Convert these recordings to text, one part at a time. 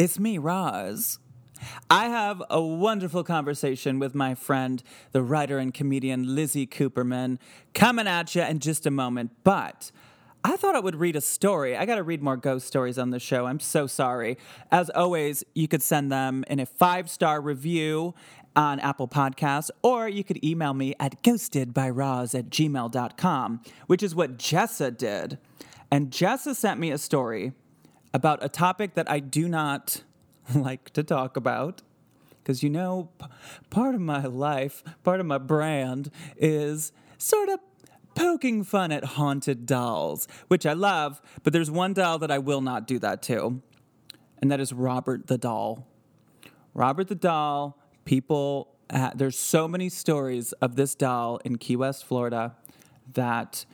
It's me, Roz. I have a wonderful conversation with my friend, the writer and comedian Lizzie Cooperman, coming at you in just a moment. But I thought I would read a story. I got to read more ghost stories on the show. I'm so sorry. As always, you could send them in a five star review on Apple Podcasts, or you could email me at ghostedbyroz at gmail.com, which is what Jessa did. And Jessa sent me a story about a topic that I do not like to talk about. Because you know, p- part of my life, part of my brand is sort of poking fun at haunted dolls, which I love, but there's one doll that I will not do that to, and that is Robert the doll. Robert the doll, people, uh, there's so many stories of this doll in Key West, Florida, that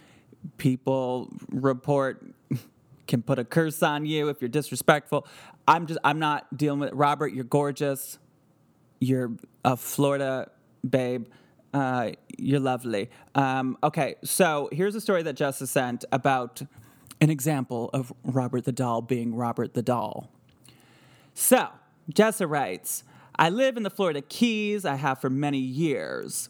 people report can put a curse on you if you're disrespectful. I'm just, I'm not dealing with Robert. You're gorgeous. You're a Florida babe. Uh, you're lovely. Um, okay, so here's a story that Jessa sent about an example of Robert the doll being Robert the doll. So, Jessa writes I live in the Florida Keys. I have for many years.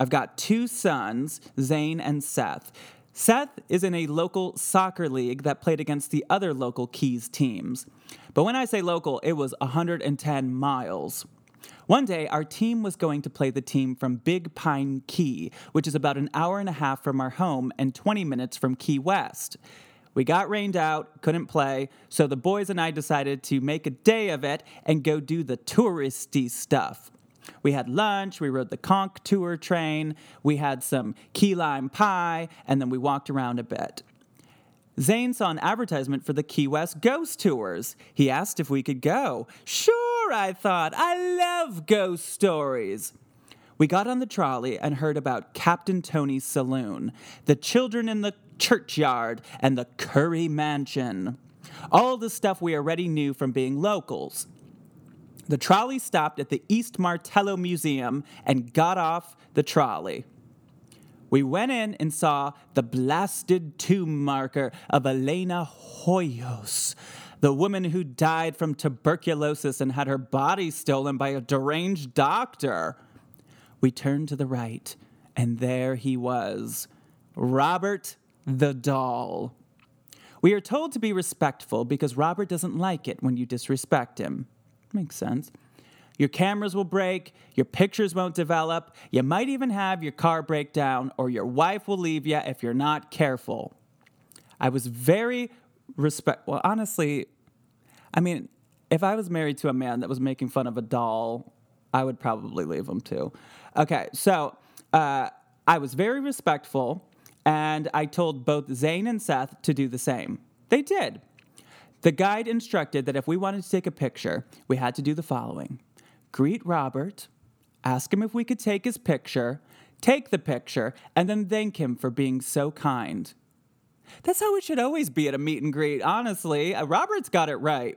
I've got two sons, Zane and Seth. Seth is in a local soccer league that played against the other local Keys teams. But when I say local, it was 110 miles. One day, our team was going to play the team from Big Pine Key, which is about an hour and a half from our home and 20 minutes from Key West. We got rained out, couldn't play, so the boys and I decided to make a day of it and go do the touristy stuff. We had lunch, we rode the conch tour train, we had some key lime pie, and then we walked around a bit. Zane saw an advertisement for the Key West Ghost Tours. He asked if we could go. Sure, I thought. I love ghost stories. We got on the trolley and heard about Captain Tony's Saloon, the children in the churchyard, and the Curry Mansion. All the stuff we already knew from being locals. The trolley stopped at the East Martello Museum and got off the trolley. We went in and saw the blasted tomb marker of Elena Hoyos, the woman who died from tuberculosis and had her body stolen by a deranged doctor. We turned to the right, and there he was Robert the doll. We are told to be respectful because Robert doesn't like it when you disrespect him. Makes sense. Your cameras will break, your pictures won't develop, you might even have your car break down, or your wife will leave you if you're not careful. I was very respect. Well, honestly, I mean, if I was married to a man that was making fun of a doll, I would probably leave him too. Okay, so uh, I was very respectful, and I told both Zane and Seth to do the same. They did. The guide instructed that if we wanted to take a picture, we had to do the following greet Robert, ask him if we could take his picture, take the picture, and then thank him for being so kind. That's how it should always be at a meet and greet, honestly. Uh, Robert's got it right.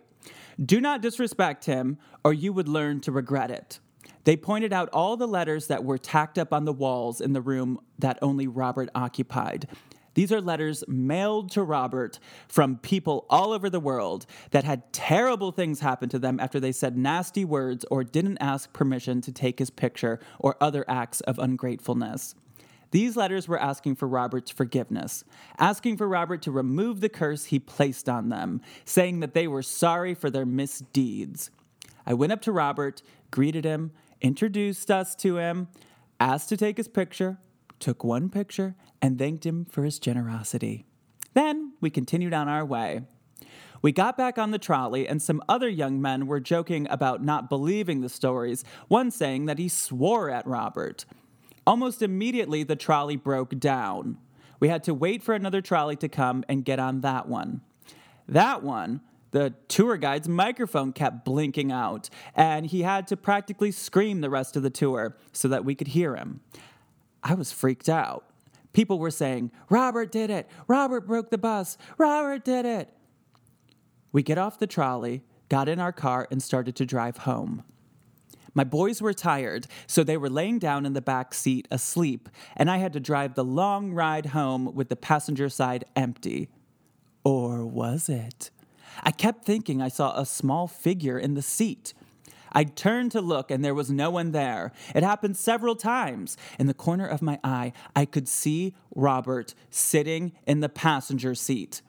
Do not disrespect him, or you would learn to regret it. They pointed out all the letters that were tacked up on the walls in the room that only Robert occupied. These are letters mailed to Robert from people all over the world that had terrible things happen to them after they said nasty words or didn't ask permission to take his picture or other acts of ungratefulness. These letters were asking for Robert's forgiveness, asking for Robert to remove the curse he placed on them, saying that they were sorry for their misdeeds. I went up to Robert, greeted him, introduced us to him, asked to take his picture, took one picture, and thanked him for his generosity. Then we continued on our way. We got back on the trolley, and some other young men were joking about not believing the stories, one saying that he swore at Robert. Almost immediately, the trolley broke down. We had to wait for another trolley to come and get on that one. That one, The tour guide's microphone kept blinking out, and he had to practically scream the rest of the tour so that we could hear him. I was freaked out. People were saying, Robert did it! Robert broke the bus! Robert did it! We get off the trolley, got in our car, and started to drive home. My boys were tired, so they were laying down in the back seat asleep, and I had to drive the long ride home with the passenger side empty. Or was it? I kept thinking I saw a small figure in the seat. I turned to look and there was no one there. It happened several times. In the corner of my eye, I could see Robert sitting in the passenger seat.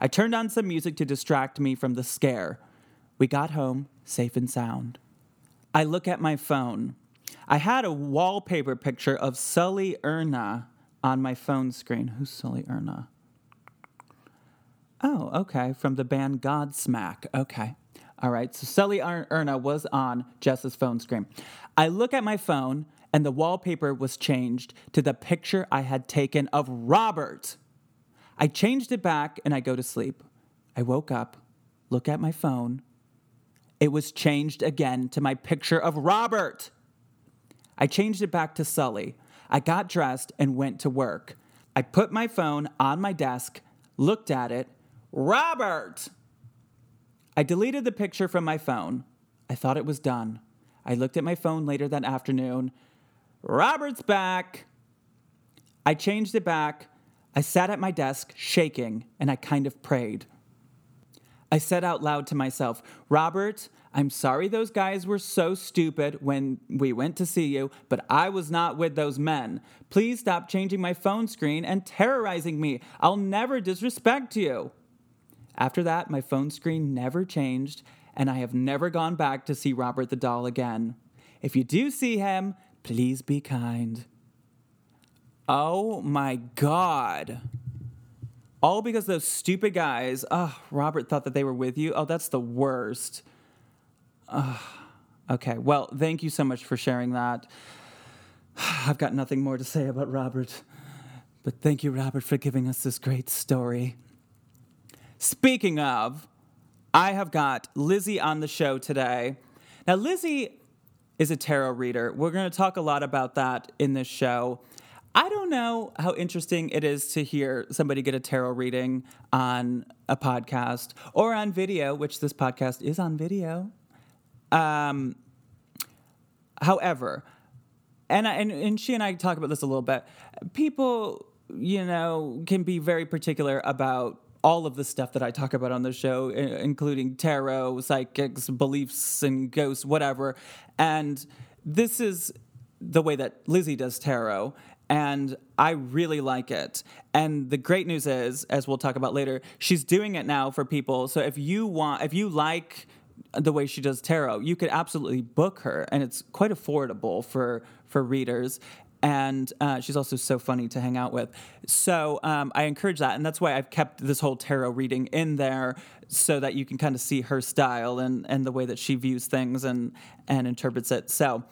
I turned on some music to distract me from the scare. We got home safe and sound. I look at my phone. I had a wallpaper picture of Sully Erna on my phone screen. Who's Sully Erna? Oh, okay, from the band Godsmack. Okay. All right, so Sully Er- Erna was on Jess's phone screen. I look at my phone, and the wallpaper was changed to the picture I had taken of Robert. I changed it back, and I go to sleep. I woke up, look at my phone. It was changed again to my picture of Robert. I changed it back to Sully. I got dressed and went to work. I put my phone on my desk, looked at it. Robert! I deleted the picture from my phone. I thought it was done. I looked at my phone later that afternoon. Robert's back. I changed it back. I sat at my desk, shaking, and I kind of prayed. I said out loud to myself, Robert, I'm sorry those guys were so stupid when we went to see you, but I was not with those men. Please stop changing my phone screen and terrorizing me. I'll never disrespect you. After that, my phone screen never changed, and I have never gone back to see Robert the doll again. If you do see him, please be kind. Oh my God. All because those stupid guys, oh, Robert thought that they were with you. Oh, that's the worst. Ugh. okay, well, thank you so much for sharing that. I've got nothing more to say about Robert, but thank you, Robert, for giving us this great story. Speaking of, I have got Lizzie on the show today. Now, Lizzie is a tarot reader. We're going to talk a lot about that in this show. I don't know how interesting it is to hear somebody get a tarot reading on a podcast or on video, which this podcast is on video. Um, however, and, I, and and she and I talk about this a little bit. People, you know, can be very particular about all of the stuff that I talk about on the show, including tarot, psychics, beliefs, and ghosts, whatever. And this is the way that Lizzie does tarot. And I really like it. And the great news is, as we'll talk about later, she's doing it now for people. So if you want, if you like the way she does tarot, you could absolutely book her, and it's quite affordable for for readers. And uh, she's also so funny to hang out with. So um, I encourage that, and that's why I've kept this whole tarot reading in there, so that you can kind of see her style and and the way that she views things and and interprets it. So.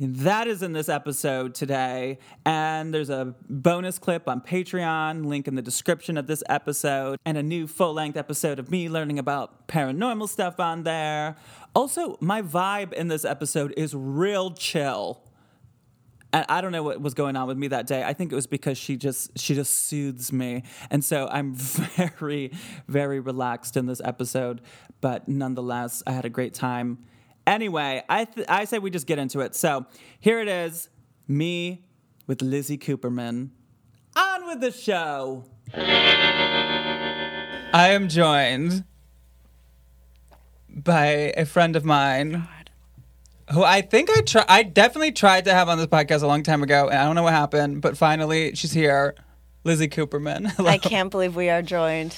That is in this episode today. And there's a bonus clip on Patreon, link in the description of this episode, and a new full length episode of me learning about paranormal stuff on there. Also, my vibe in this episode is real chill. And I don't know what was going on with me that day. I think it was because she just she just soothes me. And so I'm very very relaxed in this episode, but nonetheless, I had a great time. Anyway, I th- I say we just get into it. So, here it is, me with Lizzie Cooperman. On with the show. I am joined by a friend of mine who I think I try I definitely tried to have on this podcast a long time ago, and I don't know what happened, but finally she's here. Lizzie Cooperman. Hello. I can't believe we are joined.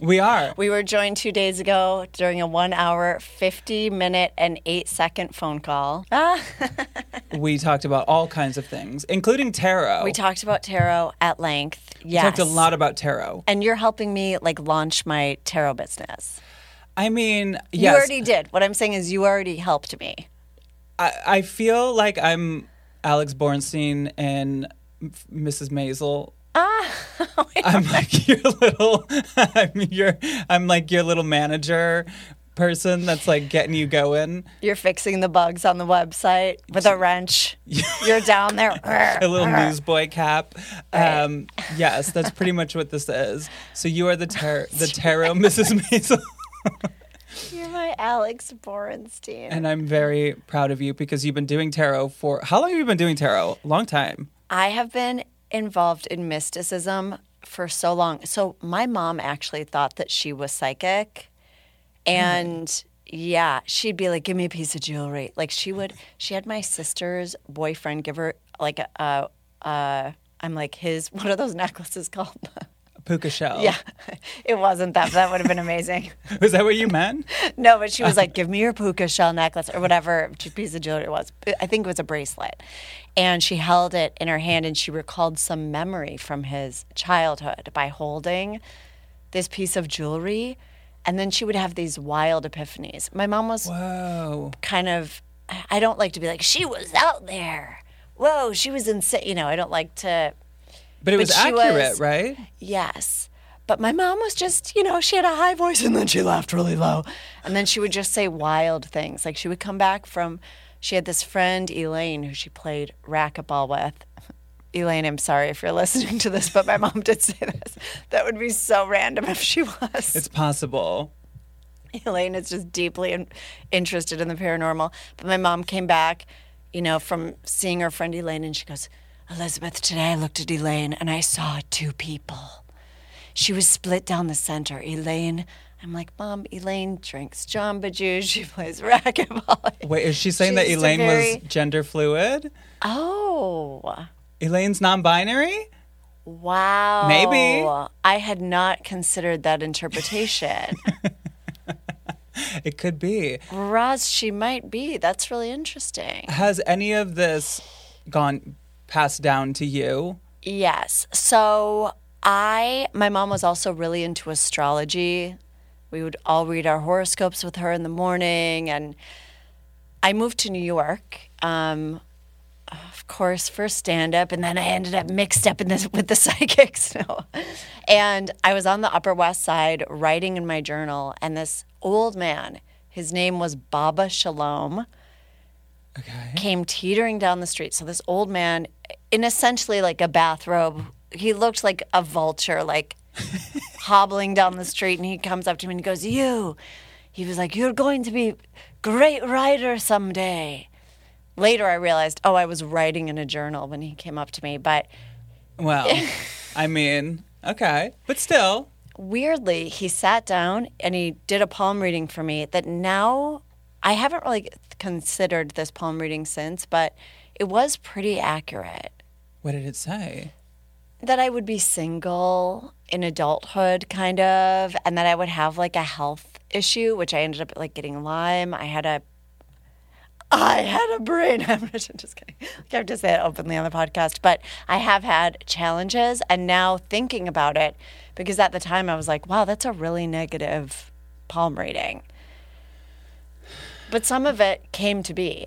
We are. We were joined two days ago during a one hour, 50 minute, and eight second phone call. Ah, We talked about all kinds of things, including tarot. we talked about tarot at length. Yes. talked a lot about tarot. And you're helping me like launch my tarot business. I mean, You already did. What I'm saying is, you already helped me. I, I feel like I'm Alex Bornstein and Mrs. Maisel. Ah, I'm like your little I'm your I'm like your little manager person that's like getting you going. You're fixing the bugs on the website with a wrench. You're down there. A little newsboy cap. Um, yes, that's pretty much what this is. So you are the tar- the tarot Mrs. Maisel. You're my Alex Borenstein. And I'm very proud of you because you've been doing tarot for how long have you been doing tarot? Long time. I have been involved in mysticism for so long. So my mom actually thought that she was psychic. And yeah, she'd be like, give me a piece of jewelry. Like she would, she had my sister's boyfriend give her like a, uh, uh, I'm like his, what are those necklaces called? Puka shell. yeah, it wasn't that, that would have been amazing. Was that what you meant? No, but she was oh. like, "Give me your puka shell necklace or whatever piece of jewelry it was." I think it was a bracelet, and she held it in her hand, and she recalled some memory from his childhood by holding this piece of jewelry, and then she would have these wild epiphanies. My mom was Whoa. kind of. I don't like to be like she was out there. Whoa, she was insane. You know, I don't like to. But it was she accurate, was- right? Yes. But my mom was just, you know, she had a high voice and then she laughed really low. And then she would just say wild things. Like she would come back from, she had this friend, Elaine, who she played racquetball with. Elaine, I'm sorry if you're listening to this, but my mom did say this. That would be so random if she was. It's possible. Elaine is just deeply in, interested in the paranormal. But my mom came back, you know, from seeing her friend Elaine, and she goes, Elizabeth, today I looked at Elaine and I saw two people. She was split down the center. Elaine, I'm like, Mom, Elaine drinks Jamba Juice. She plays racquetball. Wait, is she saying that She's a Elaine very- was gender fluid? Oh, Elaine's non-binary? wow. Maybe. I had not considered that interpretation. It could be. Roz, she might be. That's really interesting. Has any of this gone passed down to you? Yes. So I, my mom was also really into astrology. We would all read our horoscopes with her in the morning. And I moved to New York, um, of course, first stand up. And then I ended up mixed up in this with the psychics. No. And I was on the Upper West Side writing in my journal. And this old man, his name was Baba Shalom Okay. came teetering down the street. So this old man, in essentially like a bathrobe, he looked like a vulture, like hobbling down the street. And he comes up to me and he goes, "You," he was like, "You're going to be great writer someday." Later, I realized, oh, I was writing in a journal when he came up to me. But Well, I mean, okay. But still, weirdly, he sat down and he did a palm reading for me that now I haven't really considered this palm reading since, but it was pretty accurate. What did it say? that I would be single in adulthood, kind of, and that I would have like a health issue, which I ended up like getting Lyme. I had a, I had a brain. I'm just kidding. I have to say it openly on the podcast, but I have had challenges, and now thinking about it, because at the time I was like, wow, that's a really negative palm reading. But some of it came to be.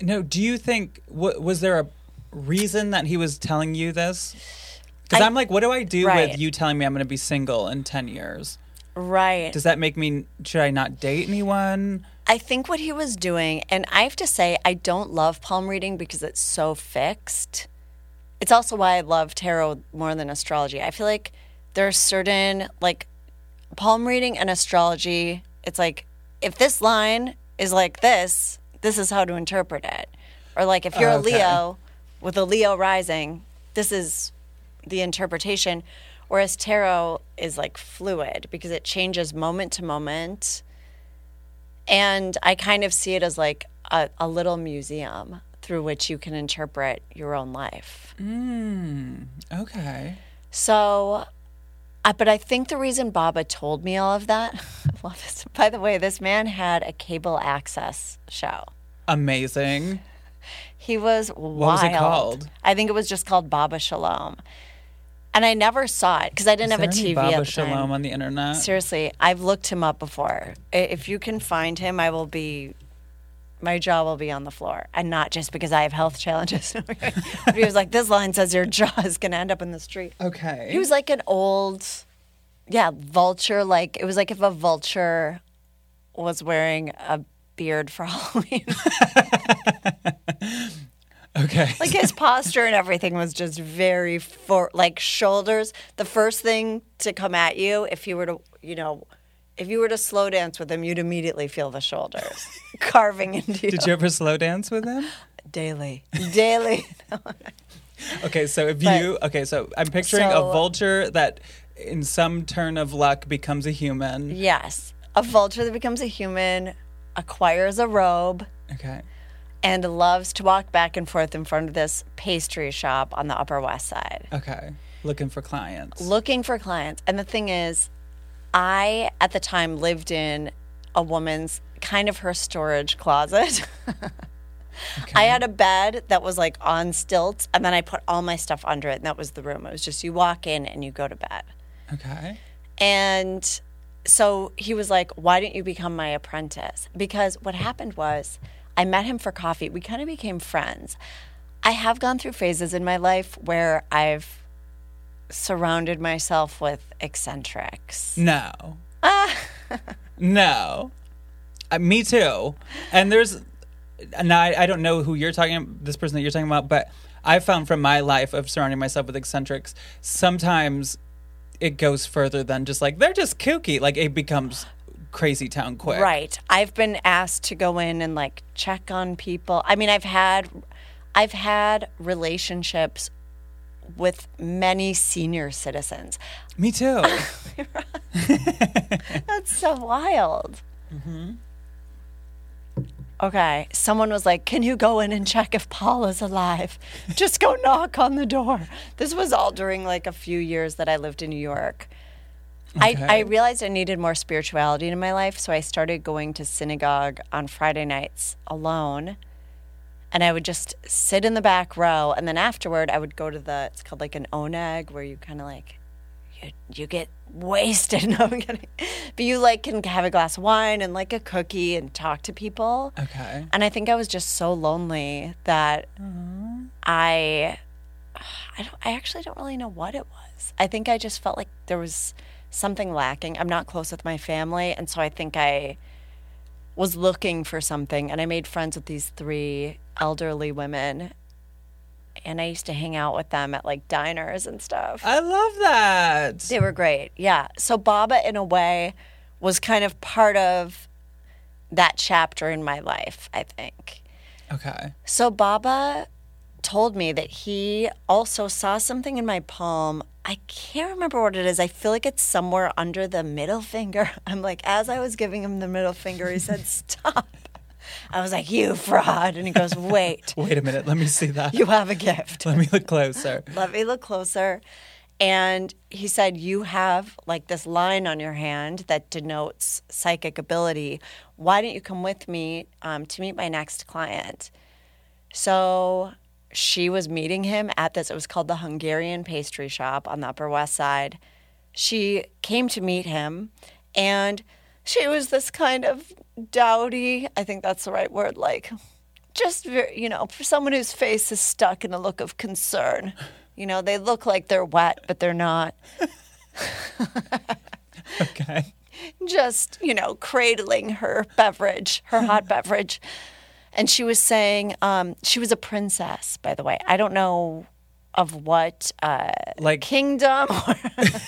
No, do you think was there a reason that he was telling you this? Because I'm like, what do I do Right. with you telling me I'm going to be single in 10 years? Right. Does that make me, should I not date anyone? I think what he was doing, and I have to say, I don't love palm reading because it's so fixed. It's also why I love tarot more than astrology. I feel like there are certain, like, palm reading and astrology, it's like, if this line is like this, this is how to interpret it. Or, like, if you're oh, Okay. a Leo with a Leo rising, this is the interpretation. Whereas tarot is like fluid because it changes moment to moment. And I kind of see it as like a, a little museum through which you can interpret your own life. Okay. So, uh, but I think the reason Baba told me all of that, I love this. By the way, this man had a cable access show. Amazing. He was wild. What was it called? I think it was just called Baba Shalom. And I never saw it because I didn't Is have a TV Baba at the Shalom time. on the internet? Seriously, I've looked him up before. If you can find him, I will be my jaw will be on the floor, and not just because I have health challenges. he was like, "This line says your jaw is going to end up in the street." Okay. He was like an old, yeah, vulture. Like it was like if a vulture was wearing a beard for Halloween. okay. like his posture and everything was just very for like shoulders. The first thing to come at you, if you were to, you know, if you were to slow dance with him, you'd immediately feel the shoulders carving into you. Did you ever slow dance with him? daily, daily? Okay, so if But- you okay, so I'm picturing So- a vulture that in some turn of luck becomes a human. yes, a vulture that becomes a human acquires a robe Okay. and loves to walk back and forth in front of this pastry shop on the Upper West Side. Okay. Looking for clients. looking for clients. And the thing is, I at the time lived in a woman's kind of her storage closet. I had a bed that was like on stilts, and then I put all my stuff under it, and that was the room. It was just you walk in and you go to bed. Okay. And so he was like, Why didn't you become my apprentice? Because what happened was I met him for coffee. We kind of became friends. I have gone through phases in my life where I've surrounded myself with eccentrics. No. no. Uh, me too. And there's, now I, I don't know who you're talking, this person that you're talking about, but I found from my life of surrounding myself with eccentrics, sometimes it goes further than just like they're just kooky. Like it becomes crazy town quick. Right. I've been asked to go in and like check on people. I mean, I've had I've had relationships with many senior citizens. Me too. That's so wild. Mm-hmm. Okay. Someone was like, Can you go in and check if Paul is alive? Just go knock on the door. This was all during like a few years that I lived in New York. I, I realized I needed more spirituality in my life, so I started going to synagogue on Friday nights alone. And I would just sit in the back row, and then afterward, I would go to the it's called like an oneg, where you kind of like you you get wasted. No, I'm kidding. But you like can have a glass of wine and like a cookie and talk to people. okay. And I think I was just so lonely that I, I don't. I actually don't really know what it was. I think I just felt like there was something lacking. I'm not close with my family, and so I think I was looking for something. And I made friends with these three elderly women, and I used to hang out with them at like diners and stuff. I love that. They were great. Yeah. So Baba, in a way, was kind of part of that chapter in my life, I think. Okay. So Baba told me that he also saw something in my palm. I can't remember what it is. I feel like it's somewhere under the middle finger. I'm like, as I was giving him the middle finger, he said, Stop. I was like, You fraud. And he goes, Wait, Wait a minute. Let me see that. you have a gift. Let me look closer. Let me look closer. And he said, You have like this line on your hand that denotes psychic ability. Why don't you come with me um, to meet my next client? So she was meeting him at this, it was called the Hungarian Pastry Shop on the Upper West Side. She came to meet him and she was this kind of dowdy, I think that's the right word, like just very, you know, for someone whose face is stuck in a look of concern. You know, they look like they're wet, but they're not. Okay. Just, you know, cradling her beverage, her hot beverage. And she was saying, um, she was a princess, by the way. I don't know of what uh, Like kingdom or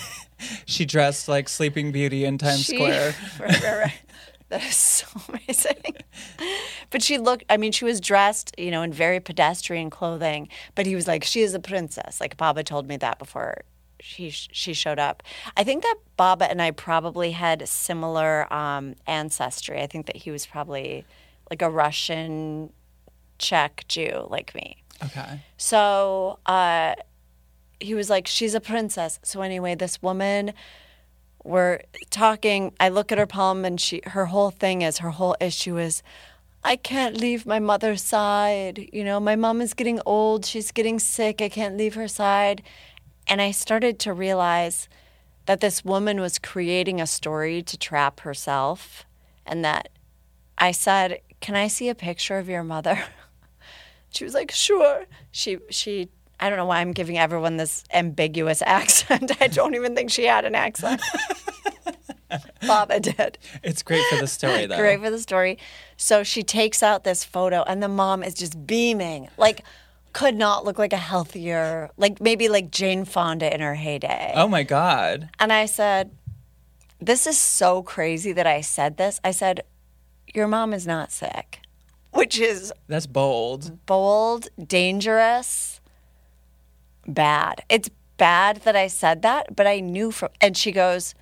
she dressed like Sleeping Beauty in Times she, Square. right, right, right. That is so amazing. But she looked, I mean, she was dressed, you know, in very pedestrian clothing, but he was like, she is a princess. Like Baba told me that before she she showed up. I think that Baba and I probably had similar um, ancestry. I think that he was probably like a Russian Czech Jew like me. Okay. So uh, he was like, she's a princess. So anyway, this woman, we're talking. I look at her palm, and she, her whole thing is, her whole issue is, I can't leave my mother's side. You know, my mom is getting old. She's getting sick. I can't leave her side. And I started to realize that this woman was creating a story to trap herself, and that I said, "Can I see a picture of your mother?" She was like, "Sure." She she I don't know why I'm giving everyone this ambiguous accent. I don't even think she had an accent. Baba did. It's great for the story, though. Great for the story. So she takes out this photo, and the mom is just beaming. Like, could not look like a healthier, like maybe like Jane Fonda in her heyday. Oh my God. And I said, This is so crazy that I said this. I said, Your mom is not sick, which is That's bold. bold, dangerous, bad. It's bad that I said that, but I knew from. And she goes,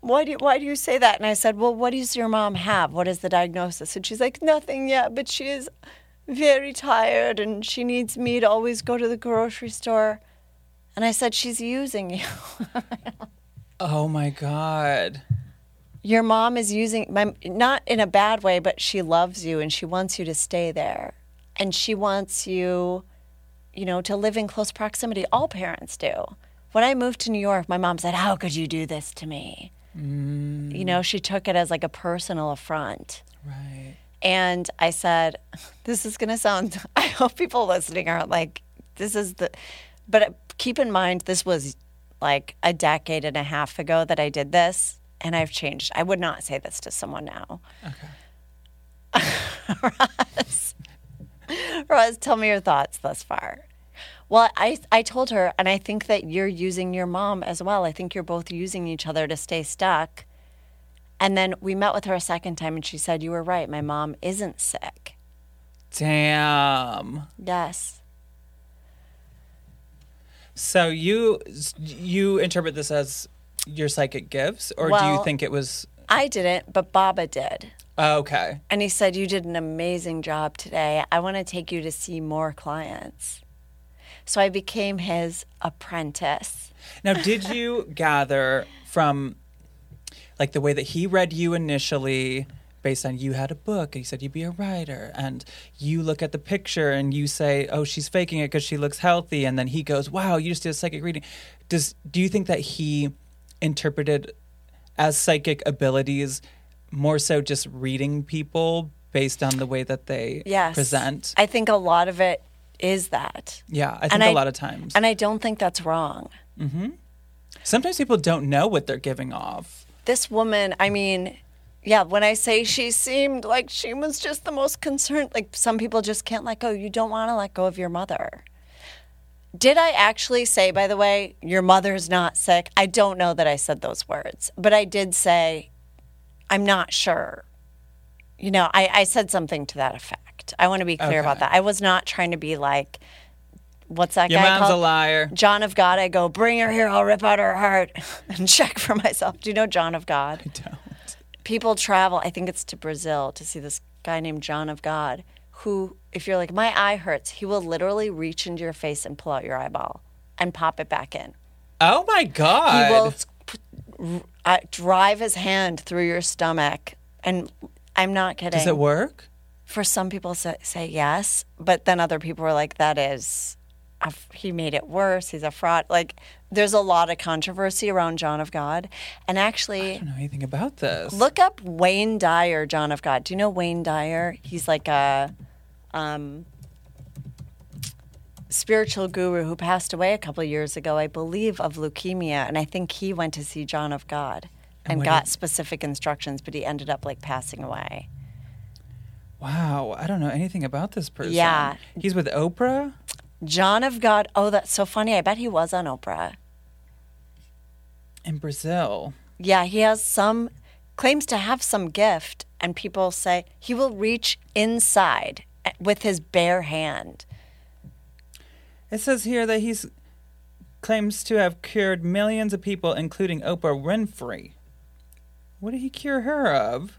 "Why do you, why do you say that?" And I said, "Well, what does your mom have? What is the diagnosis?" And she's like, "Nothing yet, but she is very tired, and she needs me to always go to the grocery store." And I said, "She's using you. Oh my God. your mom is using my not in a bad way, but she loves you and she wants you to stay there, and she wants you." You know, to live in close proximity. All parents do. When I moved to New York, my mom said, How could you do this to me? You know, she took it as like a personal affront. Right. And I said, This is going to sound, I hope people listening are like, This is the, but uh, keep in mind, this was like a decade and a half ago that I did this, and I've changed. I would not say this to someone now. Okay. Roz, tell me your thoughts thus far. Well, I, I told her, and I think that you're using your mom as well. I think you're both using each other to stay stuck. And then we met with her a second time, and she said, You were right. My mom isn't sick. Damn. Yes. So you you interpret this as your psychic gifts, or do you think it was I didn't, but Baba did. Oh, okay? And he said, You did an amazing job today. I want to take you to see more clients. So I became his apprentice. Now, did you gather from like the way that he read you initially, based on you had a book and he said you'd be a writer, and you look at the picture and you say, "Oh, she's faking it because she looks healthy," and then he goes, "Wow, you just did a psychic reading." Does do you think that he interpreted as psychic abilities more so just reading people based on the way that they Yes. present? I think a lot of it is that. yeah, I think And a I- lot of times. And I don't think that's wrong. Mm-hmm. Sometimes people don't know what they're giving off. This woman, I mean, yeah, when I say she seemed like she was just the most concerned, like some people just can't let go. You don't want to let go of your mother. Did I actually say, by the way, your mother's not sick? I don't know that I said those words, but I did say, I'm not sure. You know, I, I said something to that effect. I want to be clear about that. I was not trying to be like, what's that Your guy mom's called? a liar. John of God. I go, bring her here. I'll rip out her heart and check for myself. Do you know John of God? Don't. People travel, I think it's to Brazil, to see this guy named John of God, who, if you're like, my eye hurts, he will literally reach into your face and pull out your eyeball and pop it back in. Oh my god! He will uh, drive his hand through your stomach. And I'm not kidding. Does it work? For some people say, say yes, but then other people were like, that is, a he made it worse. He's a fraud. Like, there's a lot of controversy around John of God. And actually, I don't know anything about this. Look up Wayne Dyer, John of God. Do you know Wayne Dyer? He's like a um, spiritual guru who passed away a couple of years ago, I believe, of leukemia. And I think he went to see John of God and, what got did- specific instructions, but he ended up like passing away. Wow, I don't know anything about this person. Yeah. He's with Oprah John of God. Oh, that's so funny. I bet he was on Oprah. in Brazil. Yeah, he has some claims to have some gift, and people say he will reach inside eh, with his bare hand. It says here that he's claims to have cured millions of people, including Oprah Winfrey. What did he cure her of?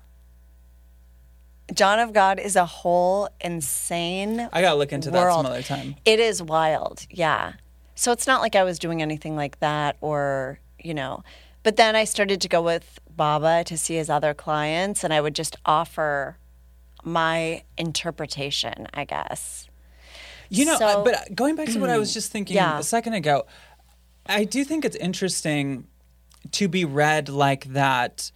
John of God is a whole insane. I gotta look into that some other time. It is wild, yeah. So it's not like I was doing anything like that, or you know. But then I started to go with Baba to see his other clients, and I would just offer my interpretation, I guess. You know, So- but going back to what I was just thinking Yeah. a second ago, I do think it's interesting to be read like that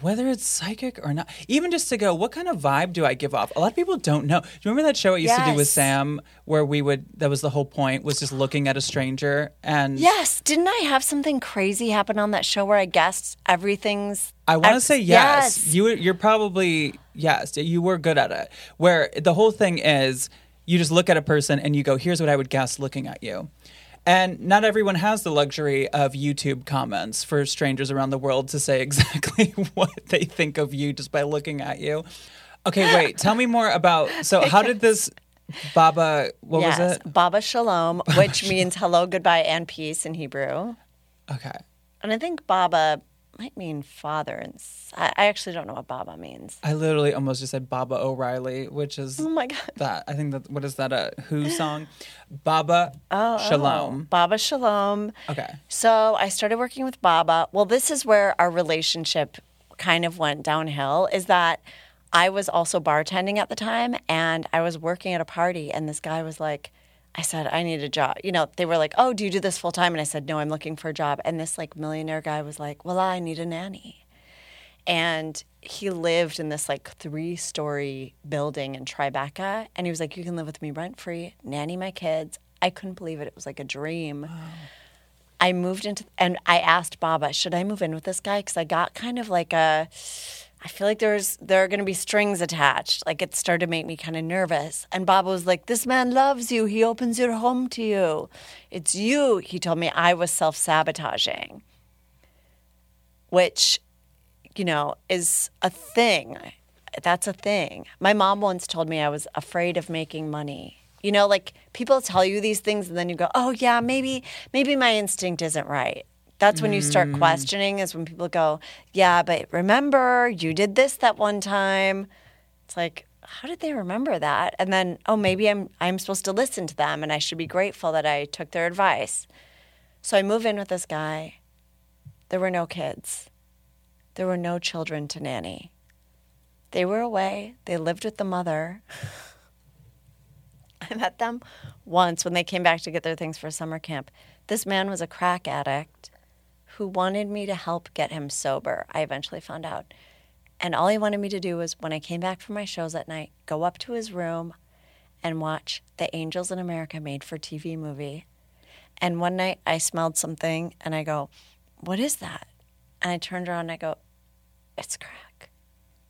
whether it's psychic or not, even just to go, what kind of vibe do I give off? A lot of people don't know. Do you remember that show I used to do with Sam where we would, that was the whole point, was just looking at a stranger and Yes, didn't I have something crazy happen on that show where I guessed everything's? I want to ex- say yes. You you're probably yes. You were good at it. Where the whole thing is, you just look at a person and you go, "Here's what I would guess looking at you." And not everyone has the luxury of YouTube comments for strangers around the world to say exactly what they think of you just by looking at you. Okay, wait. Tell me more about. So, how did this Baba? What yes, was it? Baba Shalom, which means hello, goodbye, and peace in Hebrew. Okay. And I think Baba might mean father. And I actually don't know what Baba means. I literally almost just said Baba O'Riley, which is Oh my God. that. I think that what is that a Who song? Baba Oh, Shalom. Baba Shalom. Okay. So I started working with Baba. Well, this is where our relationship kind of went downhill. Is that I was also bartending at the time, and I was working at a party, and this guy was like, I said, I need a job. You know, they were like, Oh, do you do this full time? And I said, No, I'm looking for a job. And this like millionaire guy was like, Well, I need a nanny. And he lived in this like three story building in Tribeca. And he was like, You can live with me rent free, nanny my kids. I couldn't believe it. It was like a dream. I moved into, and I asked Baba, should I move in with this guy? Because I got kind of like a, I feel like there's there are going to be strings attached. Like it started to make me kind of nervous. And Baba was like, "This man loves you. He opens your home to you. It's you." He told me I was self sabotaging, which, you know, is a thing. That's a thing. My mom once told me I was afraid of making money. You know, like people tell you these things and then you go, "Oh yeah, maybe maybe my instinct isn't right." That's when you start mm. questioning is when people go, "Yeah, but remember, you did this that one time." It's like, how did they remember that? And then, oh, maybe I'm I'm supposed to listen to them and I should be grateful that I took their advice. So I move in with this guy. There were no kids. There were no children to nanny. They were away. They lived with the mother. I met them once when they came back to get their things for summer camp. This man was a crack addict who wanted me to help get him sober. I eventually found out. And all he wanted me to do was, when I came back from my shows at night, go up to his room and watch the Angels in America made for TV movie. And one night I smelled something and I go, What is that? And I turned around and I go, It's crack.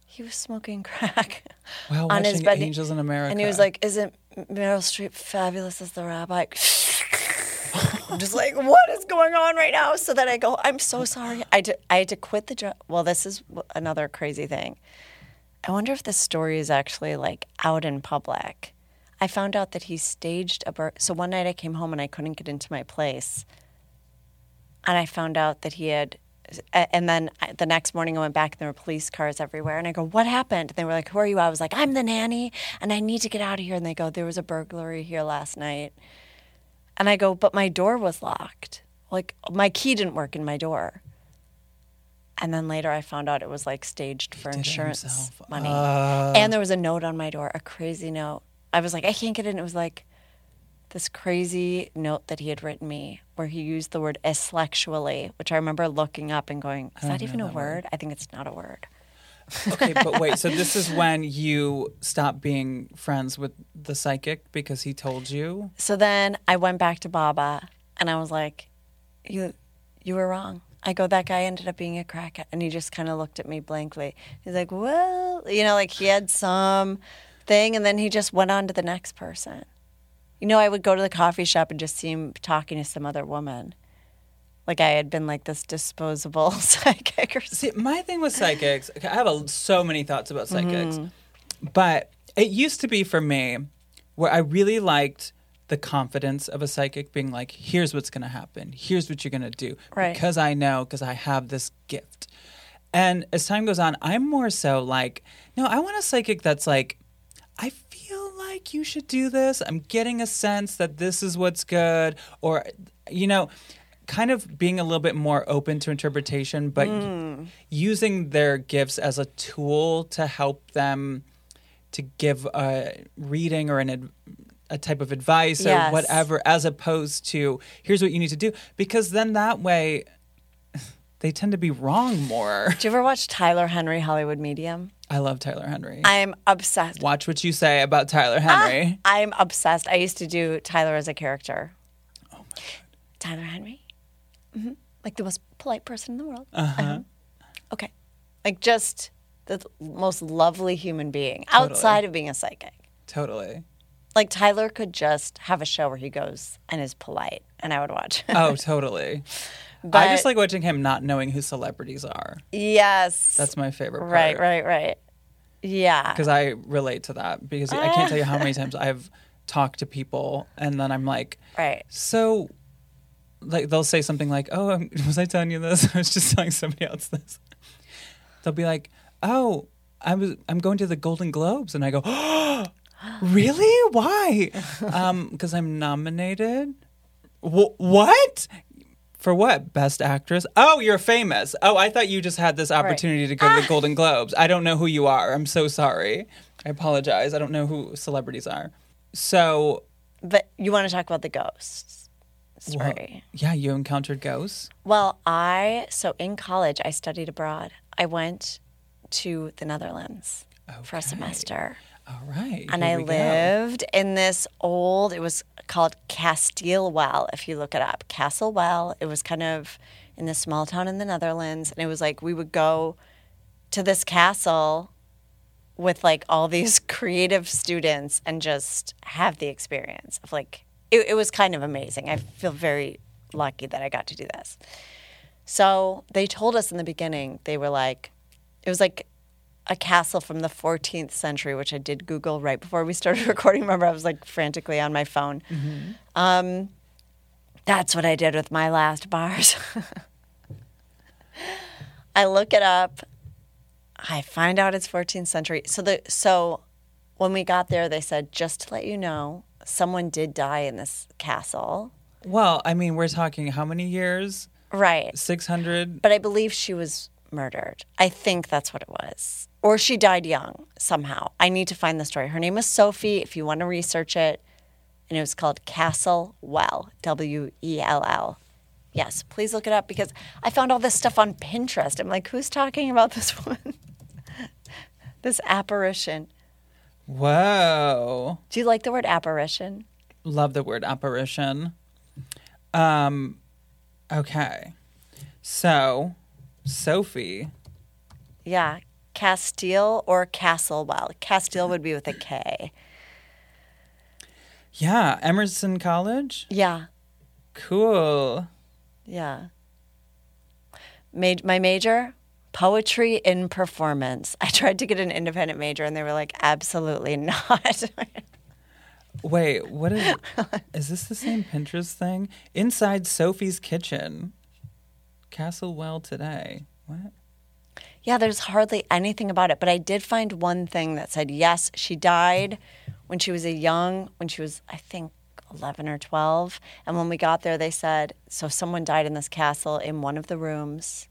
He was smoking crack Wow, on his watching bed. Angels in America. And he was like, Isn't Meryl Streep fabulous as the rabbi? I'm just like, what is going on right now? So then I go, I'm so sorry. I, d- I had to quit the job. Well, this is another crazy thing. I wonder if this story is actually like out in public. I found out that he staged a bur- so one night I came home and I couldn't get into my place, and I found out that he had. And then the next morning, I went back and there were police cars everywhere. And I go, What happened? And they were like, Who are you? I was like, I'm the nanny and I need to get out of here. And they go, There was a burglary here last night. And I go, But my door was locked. Like, my key didn't work in my door. And then later I found out it was like staged for insurance money. Oh. and there was a note on my door, a crazy note. I was like, I can't get in. It was like this crazy note that he had written me where he used the word intellectually, which I remember looking up and going, Is that even a word? I think it's not a word. Okay, but wait. So this is when you stopped being friends with the psychic because he told you. So then I went back to Baba and I was like, You you were wrong. I go, that guy ended up being a crackhead. And he just kind of looked at me blankly. He's like, Well, you know, like he had some thing and then he just went on to the next person. You know, I would go to the coffee shop and just see him talking to some other woman. Like I had been like this disposable psychic or something. See, my thing with psychics, okay, I have a, so many thoughts about psychics, mm-hmm. but it used to be for me where I really liked the confidence of a psychic being like, here's what's going to happen, here's what you're going to do, Right. because I know, because I have this gift. And as time goes on, I'm more so like, no, I want a psychic that's like, I feel like you should do this. I'm getting a sense that this is what's good, or, you know, kind of being a little bit more open to interpretation, but mm. using their gifts as a tool to help them to give a reading or an ad- a type of advice Yes. or whatever, as opposed to here's what you need to do, because then that way they tend to be wrong more. Do you ever watch Tyler Henry Hollywood Medium? I love Tyler Henry. I'm obsessed. Watch what you say about Tyler ah, Henry. I'm obsessed. I used to do Tyler as a character. Oh my god. Tyler Henry, hmm like the most polite person in the world. Uh-huh. Okay, like just the most lovely human being outside of being a psychic. totally. Like Tyler could just have a show where he goes and is polite, and I would watch. Oh, totally. but I just like watching him not knowing who celebrities are. yes, That's my favorite part. right, right, right. Yeah, Because I relate to that because I can't tell you how many times I've talked to people and then I'm like, right. so, like they'll say something like, "Oh, um, was I telling you this? I was just telling somebody else this." They'll be like, "Oh, I was I'm going to the Golden Globes," and I go, "Oh, really? Why?" um, because I'm nominated. Wh- what? For what? Best actress? Oh, you're famous. Oh, I thought you just had this opportunity to go to the Golden Globes. I don't know who you are. I'm so sorry. I apologize. I don't know who celebrities are. So, But you want to talk about the ghosts story? yeah, you encountered ghosts. Well, I so in college I studied abroad. I went to the Netherlands for a semester. All right. And I we go. lived in this old, it was called Kasteel Well, if you look it up. Castle Well. It was kind of in this small town in the Netherlands. And it was like we would go to this castle with like all these creative students and just have the experience of like, it, it was kind of amazing. I feel very lucky that I got to do this. So they told us in the beginning, they were like, it was like a castle from the 14th century, which I did Google right before we started recording. Remember, I was like frantically on my phone. Um, that's what I did with my last bars. I look it up. I find out it's 14th century. So the so when we got there, they said just to let you know, someone did die in this castle. Well, I mean, we're talking how many years? Right. 600? But I believe she was murdered. I think that's what it was. Or she died young somehow. I need to find the story. Her name was Sophie, if you want to research it. And it was called Castle Well, W E L L. Yes, please look it up because I found all this stuff on Pinterest. I'm like, who's talking about this one? this apparition. Whoa. Do you like the word apparition? Love the word apparition. Um, okay. So, Sophie. Yeah. Kasteel or Castlewell. Kasteel would be with a K. Yeah, Emerson College. Yeah. Cool. Yeah. Made my major poetry in performance. I tried to get an independent major and they were like absolutely not. Wait, what is is this the same Pinterest thing? Inside Sophie's kitchen. Castle Well today. What? yeah, there's hardly anything about it, but I did find one thing that said yes, she died when she was a young when she was I think 11 or 12 and when we got there they said so someone died in this castle in one of the rooms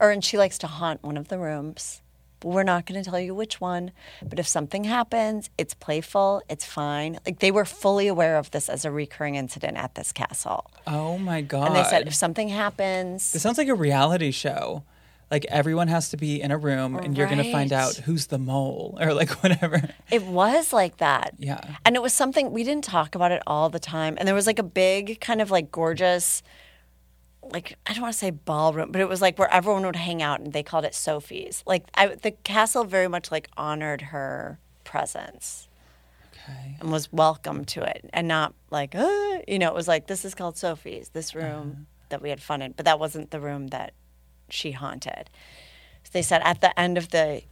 or and she likes to haunt one of the rooms but we're not going to tell you which one but if something happens it's playful it's fine like they were fully aware of this as a recurring incident at this castle Oh my god. and they said if something happens This sounds like a reality show. Like everyone has to be in a room and you're going to find out who's the mole or like whatever. It was like that. Yeah. And it was something we didn't talk about it all the time. And there was like a big kind of like gorgeous like I don't want to say ballroom, but it was like where everyone would hang out and they called it Sophie's. Like I, the castle very much like honored her presence Okay. and was welcome to it and not like uh, you know, it was like this is called Sophie's, this room Uh-huh. that we had fun in, but that wasn't the room that she haunted. So they said at the end of the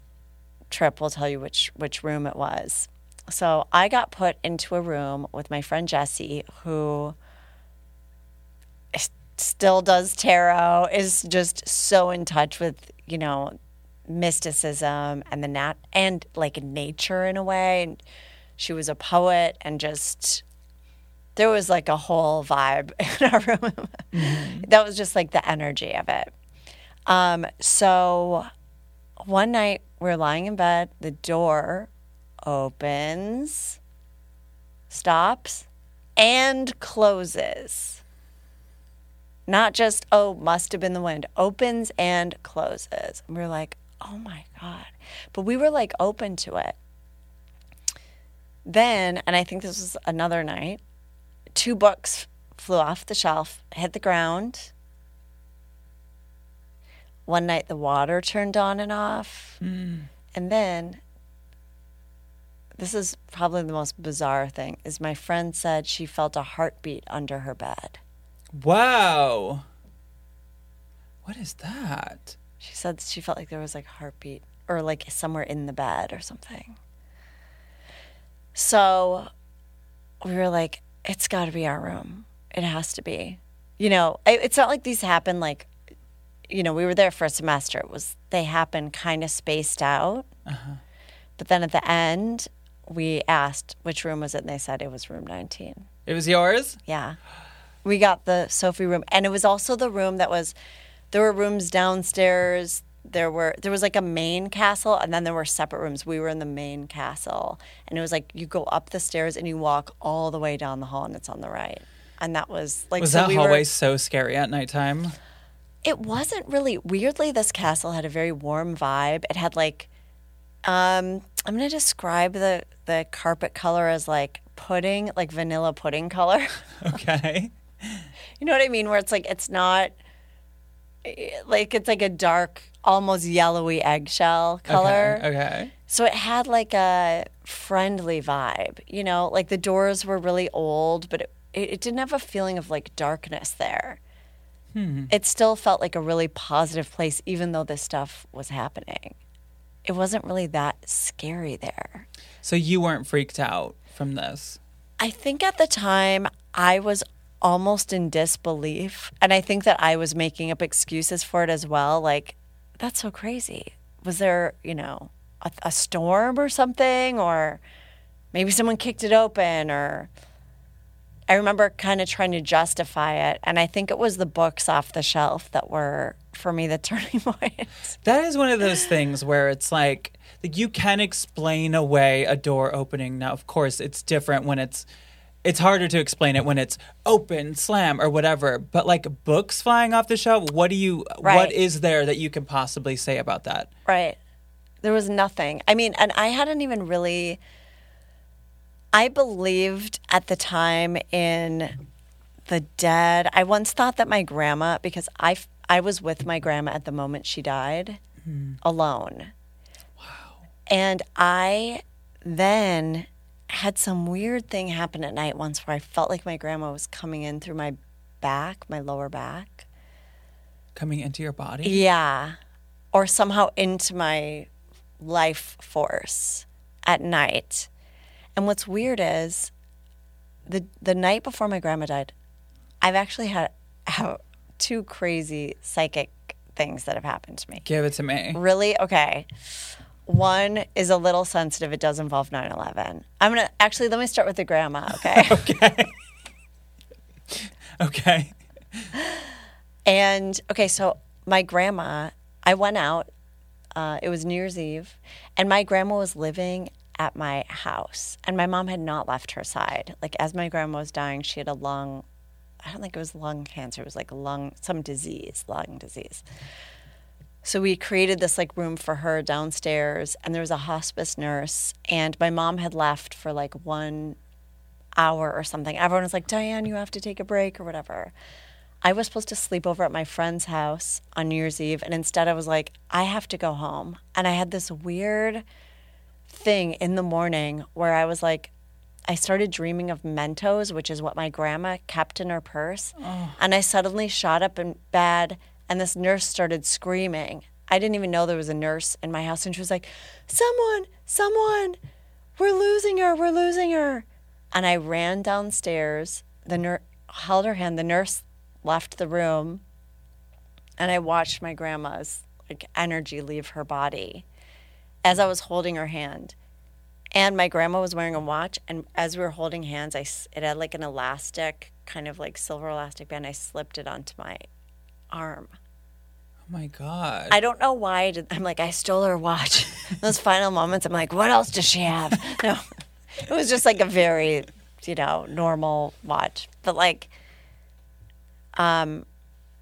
trip we'll tell you which which room it was. So I got put into a room with my friend Jesse, who still does tarot, is just so in touch with you know mysticism and the nat and like nature in a way. And she was a poet and just there was like a whole vibe in our room. That was just like the energy of it. Um, so one night we're lying in bed, the door opens, stops, and closes. Not just, oh, must have been the wind, opens and closes. And We're like, oh my God. But we were like open to it. Then, and I think this was another night, two books flew off the shelf, hit the ground. One night the water turned on and off. Mm. And then this is probably the most bizarre thing is my friend said she felt a heartbeat under her bed. Wow. What is that? She said she felt like there was like a heartbeat or like somewhere in the bed or something. So we were like, it's got to be our room. It has to be. You know, it's not like these happen like, you know, we were there for a semester. It was, they happen kind of spaced out. Uh-huh. But then at the end, we asked which room was it, and they said it was room 19. It was yours? Yeah. We got the Sophie room. And it was also the room that was there were rooms downstairs. There were there was like a main castle and then there were separate rooms. We were in the main castle. And it was like you go up the stairs and you walk all the way down the hall and it's on the right. And that was like Was so that we hallway were so scary at nighttime? it wasn't really weirdly this castle had a very warm vibe it had like um i'm going to describe the the carpet color as like pudding like vanilla pudding color Okay. You know what i mean where it's like it's not eh, like it's like a dark almost yellowy eggshell color Okay. okay. so it had like a friendly vibe, you know, like the doors were really old, but it, it, it didn't have a feeling of like darkness there. It still felt like a really positive place, even though this stuff was happening. It wasn't really that scary there. So you weren't freaked out from this? I think at the time I was almost in disbelief. And I think that I was making up excuses for it as well. Like, that's so crazy. Was there, you know, a, a storm or something? Or maybe someone kicked it open? Or I remember kind of trying to justify it. And I think it was the books off the shelf that were, for me, the turning point. That is one of those things where it's like, like you can explain away a door opening. Now, of course, it's different when it's it's harder to explain it when it's open, slam, or whatever. But like books flying off the shelf, what do you what Right. is there that you can possibly say about that? Right. There was nothing. I mean, and I hadn't even really. I believed at the time in the dead. I once thought that my grandma, because I, I was with my grandma at the moment she died, hmm. alone. Wow. And I then had some weird thing happen at night once where I felt like my grandma was coming in through my back, my lower back. Coming into your body? Yeah. Or somehow into my life force at night. And what's weird is the the night before my grandma died, I've actually had, had two crazy psychic things that have happened to me. Give it to me. Really? Okay. One is a little sensitive. It does involve 9 11. I'm going to actually let me start with the grandma, okay? Okay. Okay. And okay, so my grandma, I went out. Uh, it was New Year's Eve, and my grandma was living at my house, and my mom had not left her side. Like as my grandma was dying, she had a lung. I don't think it was lung cancer. It was like a lung, some disease, lung disease. So we created this like room for her downstairs, and there was a hospice nurse, and my mom had left for like one hour or something. Everyone was like, Diane, you have to take a break or whatever. I was supposed to sleep over at my friend's house on New Year's Eve, and instead I was like, I have to go home. And I had this weird thing in the morning where I was like, I started dreaming of Mentos, which is what my grandma kept in her purse. Oh. And I suddenly shot up in bed, and this nurse started screaming. I didn't even know there was a nurse in my house, and she was like, Someone, someone, we're losing her, we're losing her. And I ran downstairs. The nurse held her hand. The nurse left the room, and I watched my grandma's like energy leave her body as I was holding her hand. And my grandma was wearing a watch, and as we were holding hands, I it had like an elastic, kind of like silver elastic band. I slipped it onto my arm. Oh my God. I don't know why. I did, I'm like, I stole her watch. Those final moments, I'm like, what else does she have? No, it was just like a very, you know, normal watch. But like, um,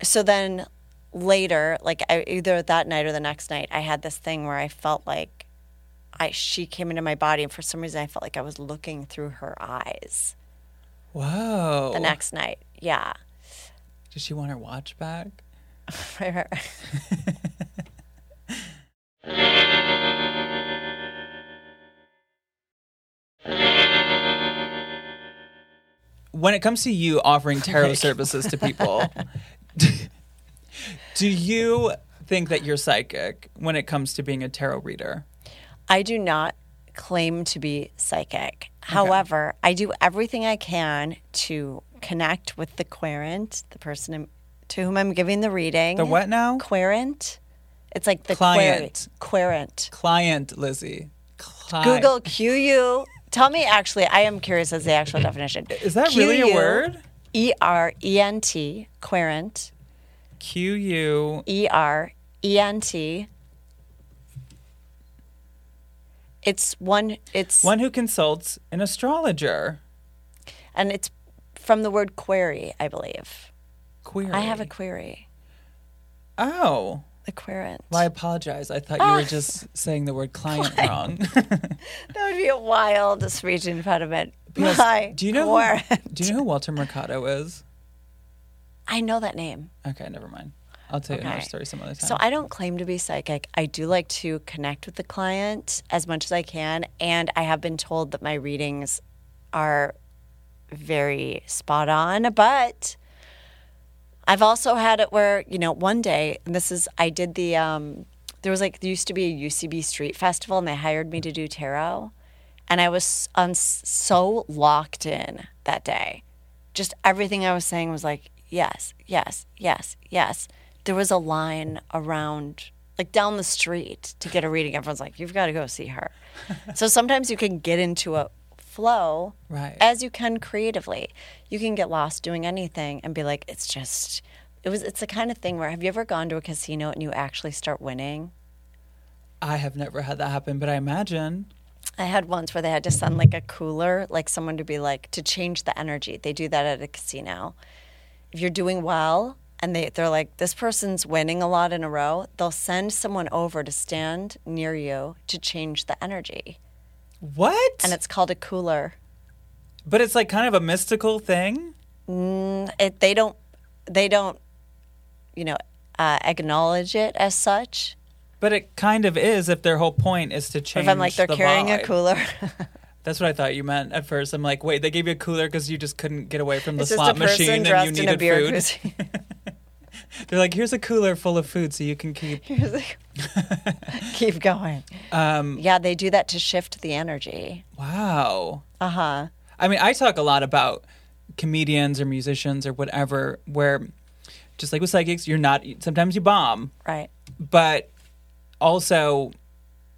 so then later, like I, either that night or the next night, I had this thing where I felt like I she came into my body, and for some reason, I felt like I was looking through her eyes. Whoa. The next night, yeah, Does she want her watch back? right, right, right. When it comes to you offering tarot services to people, do you think that you're psychic when it comes to being a tarot reader? I do not claim to be psychic. However, I do everything I can to connect with the querent, the person to whom I'm giving the reading. The what now? Querent. It's like the Client. Querent. Client, Lizzie. Cli- Google Q U. Tell me, actually, I am curious as the actual definition. Is that really a word? E R E N T, querent. Q U. E R E N T. It's one. It's One who consults an astrologer. and it's from the word query, I believe. Query. I have a query. Oh. The querent. Well, I apologize. I thought you were ah. just saying the word client wrong. That would be a wild speech impediment. Because- My do you know querent. who, do you know who Walter Mercado is? I know that name. Okay, never mind. I'll tell you another Okay. story some other time. So I don't claim to be psychic. I do like to connect with the client as much as I can, and I have been told that my readings are very spot on, but I've also had it where, you know, one day, and this is I did the um there was like there used to be a UCB street festival and they hired me to do tarot, and I was so locked in that day. Just everything I was saying was like, yes, yes, yes, yes. There was a line around, like down the street to get a reading. Everyone's like, you've got to go see her. so sometimes you can get into a flow Right. as you can creatively. You can get lost doing anything and be like, it's just, it was, it's the kind of thing where have you ever gone to a casino and you actually start winning? I have never had that happen, but I imagine. I had once where they had to send like a cooler, like someone to be like to change the energy. They do that at a casino. If you're doing well and they they're like this person's winning a lot in a row, they'll send someone over to stand near you to change the energy. What? And it's called a cooler. but it's like kind of a mystical thing. It they don't they don't you know uh, acknowledge it as such. But it kind of is if their whole point is to change. If I'm like they're the carrying a cooler, That's what I thought you meant at first. I'm like, wait, they gave you a cooler because you just couldn't get away from the it's slot machine and you dressed in a needed beer food. They're like, here's a cooler full of food so you can keep. Keep going. Um, Yeah, they do that to shift the energy. wow. Uh huh. I mean, I talk a lot about comedians or musicians or whatever, where just like with psychics, you're not, sometimes you bomb, Right. but also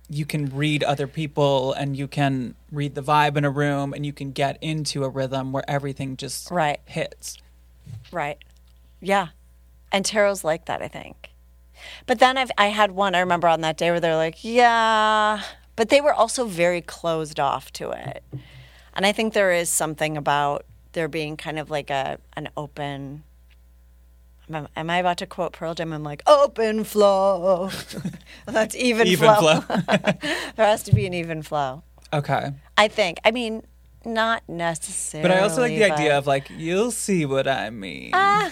you can read other people and you can read the vibe in a room and you can get into a rhythm where everything just Right. hits. Right. Yeah. And tarot's like that, I think. But then I've I had one I remember on that day where they're like, yeah, but they were also very closed off to it. And I think there is something about there being kind of like a an open am I- about to quote Pearl Jam? I'm like open flow. That's even, Even flow. flow. there has to be an even flow. Okay. I think. I mean, not necessarily. But I also like the idea of like, you'll see what I mean. Ah,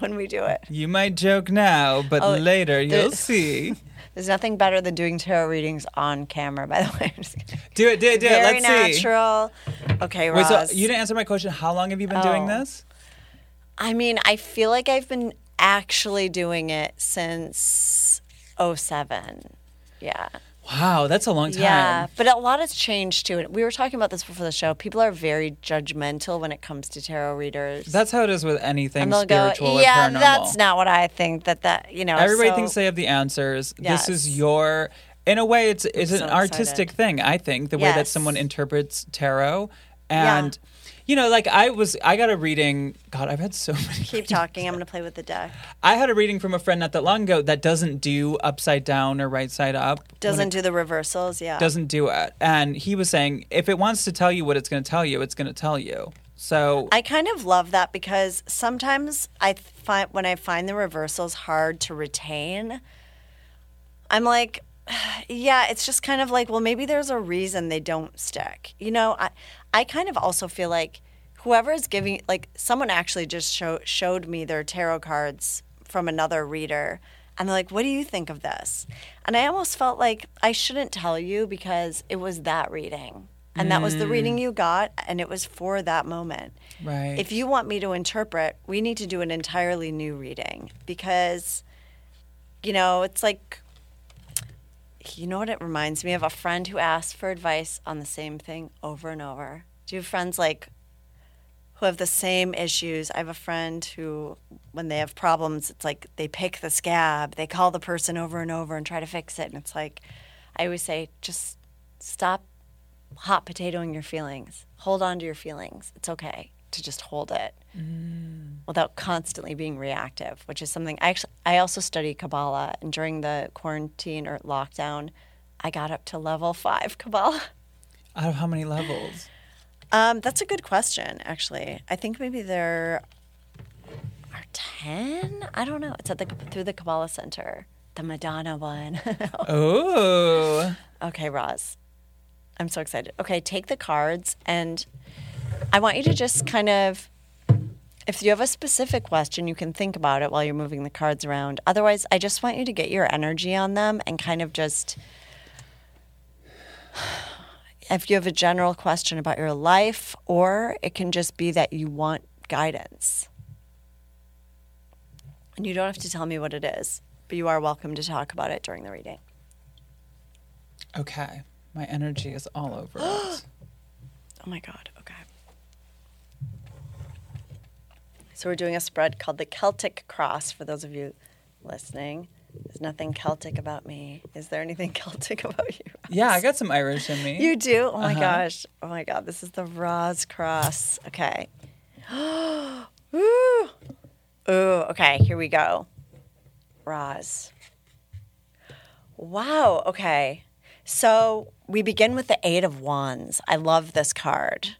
when we do it. You might joke now, but Oh, later you'll see. There's nothing better than doing tarot readings on camera, by the way. Do it, do it, do it. Let's see. Very natural. Okay, Wait, Roz. so you didn't answer my question. How long have you been doing Oh. this? I mean, I feel like I've been actually doing it since 07. Yeah. Wow, that's a long time. Yeah. But a lot has changed too. And we were talking about this before the show. People are very judgmental when it comes to tarot readers. That's how it is with anything and they'll go, spiritual yeah, that's not what I think that that, you know. Everybody so- thinks they have the answers. Yes. This is your in a way it's it's an artistic thing, I think, the way that someone interprets tarot. And you know, like I was I got a reading God, I've had so many Keep talking. I'm going to play with the deck. I had a reading from a friend not that long ago that doesn't do upside down or right side up. Doesn't it do the reversals. Yeah. doesn't do it. And he was saying if it wants to tell you what it's going to tell you, it's going to tell you. So I kind of love that because sometimes I find when I find the reversals hard to retain, I'm like, yeah, it's just kind of like, well, maybe there's a reason they don't stick. You know, I I kind of also feel like whoever is giving like someone actually just show, showed me their tarot cards from another reader and they're like, "What do you think of this?" And I almost felt like I shouldn't tell you because it was that reading. And that was the mm. reading you got and it was for that moment. right. If you want me to interpret, we need to do an entirely new reading because, you know, it's like, you know what it reminds me of? A friend who asks for advice on the same thing over and over. Do you have friends like who have the same issues? I have a friend who, when they have problems, it's like they pick the scab, they call the person over and over and try to fix it. And it's like, I always say, just stop hot potatoing your feelings. Hold on to your feelings. It's okay to just hold it without constantly being reactive, which is something I actually I also study Kabbalah and during the quarantine or lockdown, I got up to level 5 Kabbalah. Out of how many levels? Um, that's a good question, actually. I think maybe there are 10? I don't know. It's at the through the Kabbalah Center. The Madonna one. Oh. Okay, Roz. I'm so excited. Okay, take the cards and I want you to just kind of if you have a specific question, you can think about it while you're moving the cards around. Otherwise, I just want you to get your energy on them and kind of just if you have a general question about your life or it can just be that you want guidance. And you don't have to tell me what it is, but you are welcome to talk about it during the reading. Okay. My energy is all over it. Oh my God. Okay. So we're doing a spread called the Celtic Cross for those of you listening. There's nothing Celtic about me. Is there anything Celtic about you? Yeah, I got some Irish in me. You do? Oh my Uh-huh. gosh. Oh my God. This is the Roz Cross. Okay. Ooh. Ooh. Okay. Here we go. Roz. Wow. Okay. So we begin with the Eight of Wands. I love this card.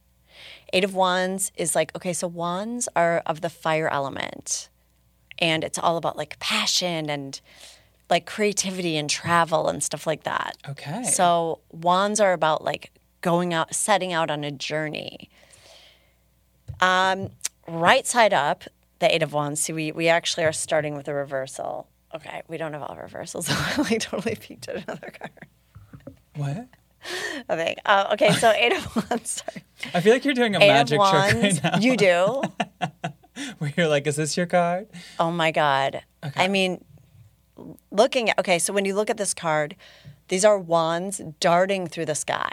Eight of Wands is like, okay, so wands are of the fire element. And it's all about like passion and like creativity and travel and stuff like that. Okay. So wands are about like going out, setting out on a journey. Um, right side up, the eight of wands. See, we we actually are starting with a reversal. Okay, we don't have all reversals. I like totally peeked at another card. What? I think. Uh, okay, so eight of wands. Sorry. I feel like you're doing a Eight magic trick right now. You do. Where you're like, is this your card? Oh my God. Okay. I mean, looking at, okay, so when you look at this card, these are wands darting through the sky.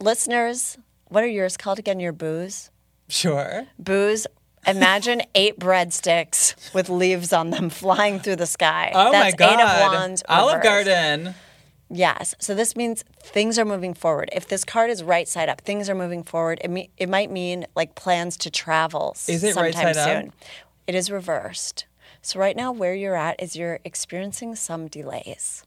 Listeners, what are yours called again? Your booze? Sure. Booze. Imagine eight breadsticks with leaves on them flying through the sky. Oh That's my god. Eight of wands. Olive reversed. Garden. Yes. So this means things are moving forward. If this card is right side up, things are moving forward. It, me- it might mean like plans to travel Is it right sometime side up? It is reversed. So right now where you're at is you're experiencing some delays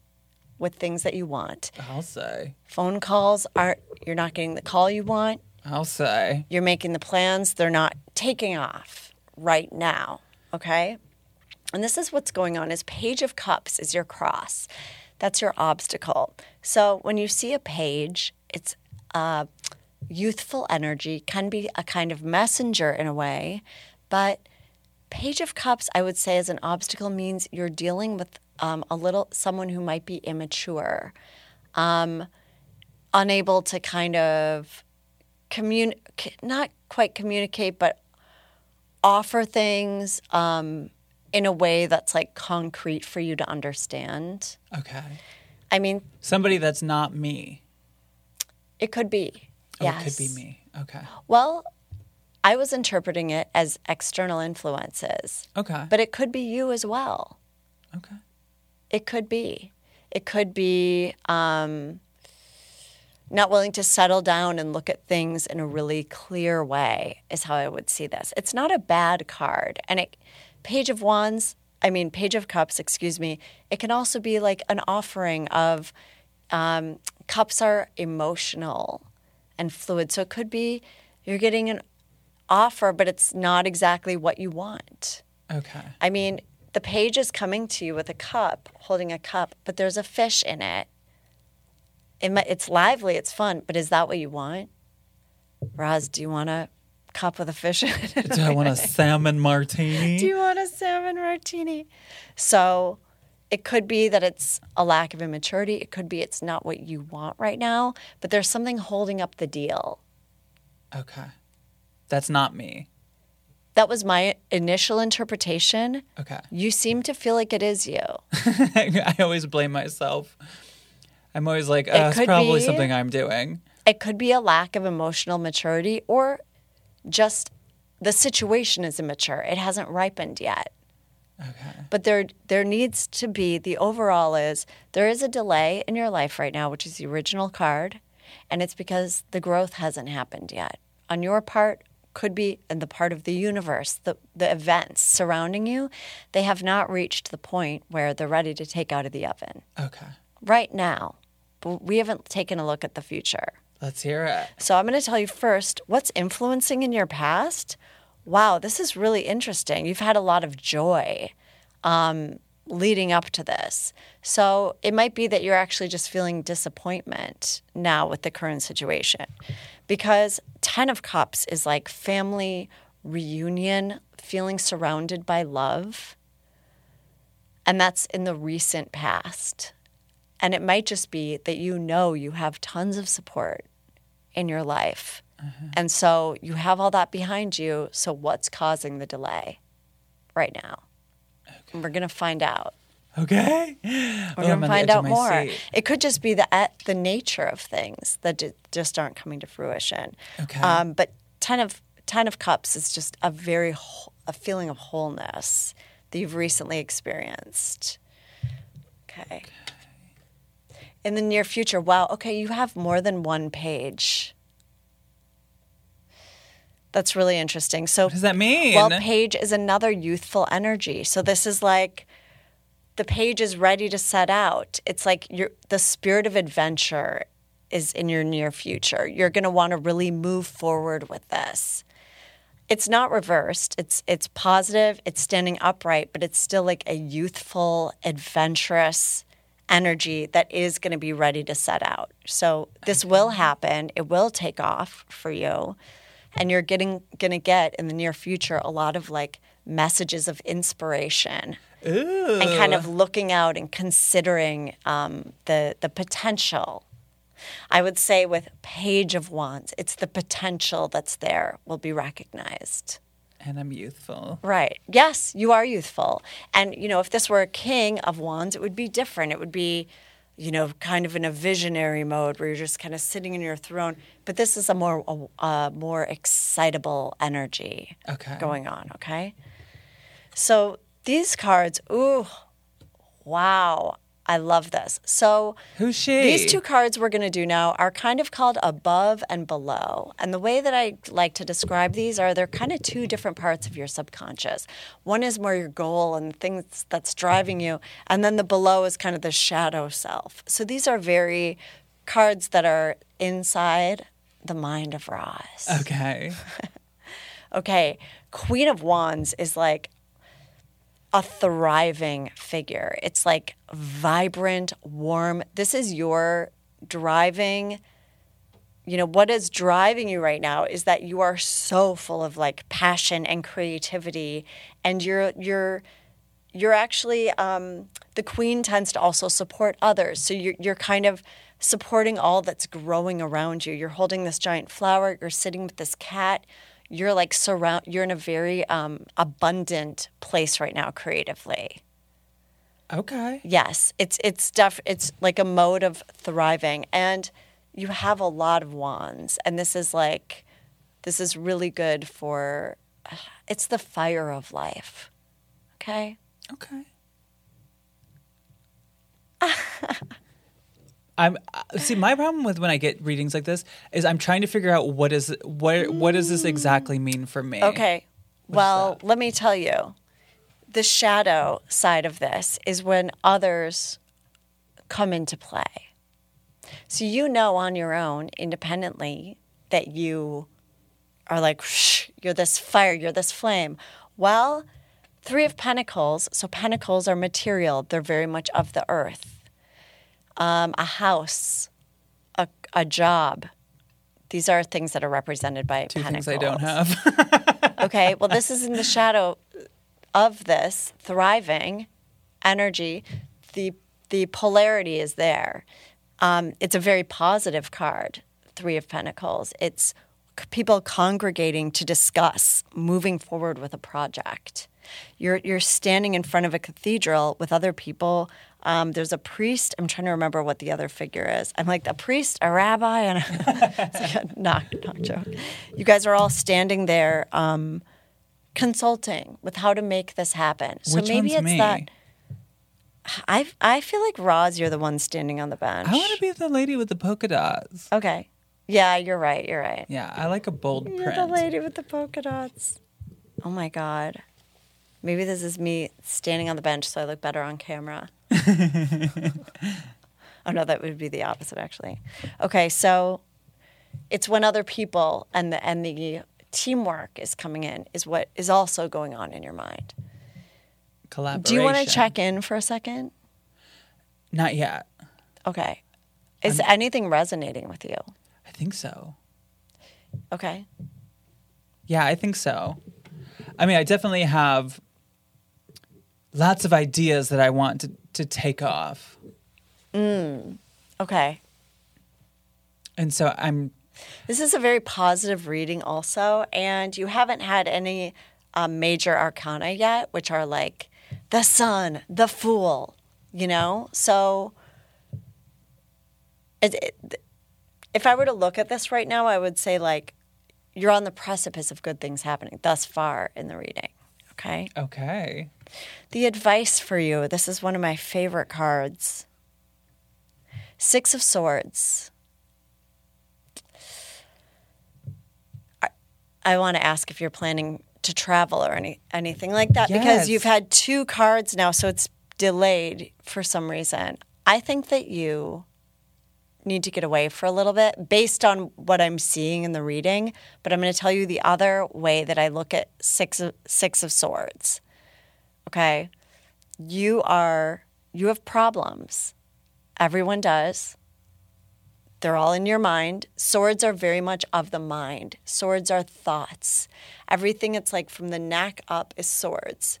with things that you want. I'll say. Phone calls aren't you're not getting the call you want. I'll say. You're making the plans, they're not taking off right now, okay? And this is what's going on is page of cups is your cross. That's your obstacle. So when you see a page, it's uh, youthful energy, can be a kind of messenger in a way, but page of cups i would say as an obstacle means you're dealing with um, a little someone who might be immature um, unable to kind of communicate not quite communicate but offer things um, in a way that's like concrete for you to understand Okay. i mean Somebody that's not me. it could be Oh, yes it could be me. Okay. well i was interpreting it as external influences Okay. but it could be you as well okay. It could be. It could be um, not willing to settle down and look at things in a really clear way, is how I would see this. It's not a bad card. And it, Page of Wands, I mean, Page of Cups, excuse me, it can also be like an offering of um, cups are emotional and fluid. So it could be you're getting an offer, but it's not exactly what you want. Okay. I mean, the page is coming to you with a cup, holding a cup, but there's a fish in it. it mi- it's lively, it's fun, but is that what you want? Roz, do you want a cup with a fish in it? Do I want a salmon martini? do you want a salmon martini? So it could be that it's a lack of immaturity. It could be it's not what you want right now, but there's something holding up the deal. okay. That's not me. That was my initial interpretation. Okay. You seem to feel like it is you. I always blame myself. I'm always like, oh, it's probably be. something I'm doing. It could be a lack of emotional maturity or just the situation is immature. It hasn't ripened yet. Okay. But there there needs to be the overall is there is a delay in your life right now, which is the original card, and it's because the growth hasn't happened yet. On your part, could be in the part of the universe, the the events surrounding you, they have not reached the point where they're ready to take out of the oven. Okay. Right now. But we haven't taken a look at the future. Let's hear it. So I'm going to tell you first what's influencing in your past. Wow, this is really interesting. You've had a lot of joy um, leading up to this. So it might be that you're actually just feeling disappointment now with the current situation because 10 of Cups is like family reunion, feeling surrounded by love. And that's in the recent past. And it might just be that you know you have tons of support in your life. And so you have all that behind you. So what's causing the delay right now? And we're going to find out. Okay. We're Oh, going to find out more. seat. It could just be the at the nature of things that ju- just aren't coming to fruition. Okay. Um, but ten of ten of cups is just a very a feeling of wholeness that you've recently experienced. Okay. In the near future, wow. Okay, you have more than one page. That's really interesting. So What does that mean? well, page is another youthful energy. So this is like the page is ready to set out. It's like your the spirit of adventure is in your near future. You're going to want to really move forward with this. It's not reversed. It's it's positive. It's standing upright, but it's still like a youthful, adventurous energy that is going to be ready to set out. So this will happen. It will take off for you and you're getting going to get in the near future a lot of like messages of inspiration and kind of looking out and considering um, the the potential. I would say with Page of Wands, it's the potential that's there will be recognized. And I'm youthful. Right. Yes, you are youthful. And, you know, if this were a king of wands, it would be different. It would be, you know, kind of in a visionary mode where you're just kind of sitting in your throne. But this is a more, a, a more excitable energy Okay. going on, okay? So these cards, ooh, wow. I love this. So Who's she? these two cards we're going to do now are kind of called above and below. And the way that I like to describe these are they're kind of two different parts of your subconscious. One is more your goal and things that's driving you, and then the below is kind of the shadow self. So these are very cards that are inside the mind of Roz. Okay. Okay, Queen of Wands is like a thriving figure. It's like vibrant, warm. This is your driving. You know, what is driving you right now is that you are so full of like passion and creativity and you're you're you're actually um, the queen tends to also support others. So you're you're kind of supporting all that's growing around you. You're holding this giant flower. You're sitting with this cat. You're like surround. You're in a very um, abundant place right now creatively. Okay. Yes, it's it's def- it's like a mode of thriving, and you have a lot of wands, and this is like this is really good for. It's the fire of life. Okay. Okay. I'm see my problem with when I get readings like this is I'm trying to figure out what is what what does this mm. exactly mean for me? Okay. Well, let me tell you. The shadow side of this is when others come into play. So you know on your own, independently, that you are like, Shh, you're this fire, you're this flame. Well, Three of Pentacles, so pentacles are material, they're very much of the earth. Um, a house, a, a job. These are things that are represented by Two pentacles. things I don't have. okay, well, this is in the shadow of this thriving energy. The the polarity is there. Um, it's a very positive card, Three of Pentacles. It's people congregating to discuss moving forward with a project. You're you're standing in front of a cathedral with other people. Um, there's a priest. I'm trying to remember what the other figure is. I'm like a priest, a rabbi, and a, it's like a knock knock joke. You guys are all standing there. Um, consulting with how to make this happen. So Which maybe it's me? that I I feel like Roz, you're the one standing on the bench. I want to be the lady with the polka dots. Okay. Yeah, you're right. You're right. Yeah, I like a bold You're print. the lady with the polka dots. Oh my god. Maybe this is me standing on the bench so I look better on camera. oh no, that would be the opposite actually. Okay, so it's when other people and the and the teamwork is coming in is what is also going on in your mind. Collaboration. Do you want to check in for a second? Not yet. Okay. Is anything resonating with you? I think so. Okay. Yeah, I think so. I mean, I definitely have lots of ideas that I want to, to take off. Mm. Okay. And so I'm This is a very positive reading, also, and you haven't had any um, major arcana yet, which are like the sun, the fool, you know? So, it, it, if I were to look at this right now, I would say, like, you're on the precipice of good things happening thus far in the reading, okay? okay. The advice for you this is one of my favorite cards Six of Swords. I want to ask if you're planning to travel or any, anything like that because you've had two cards now, so it's delayed for some reason. I think that you need to get away for a little bit based on what I'm seeing in the reading, but I'm going to tell you the other way that I look at six of, six of swords okay? You are you have problems. Everyone does they're all in your mind swords are very much of the mind swords are thoughts everything it's like from the neck up is swords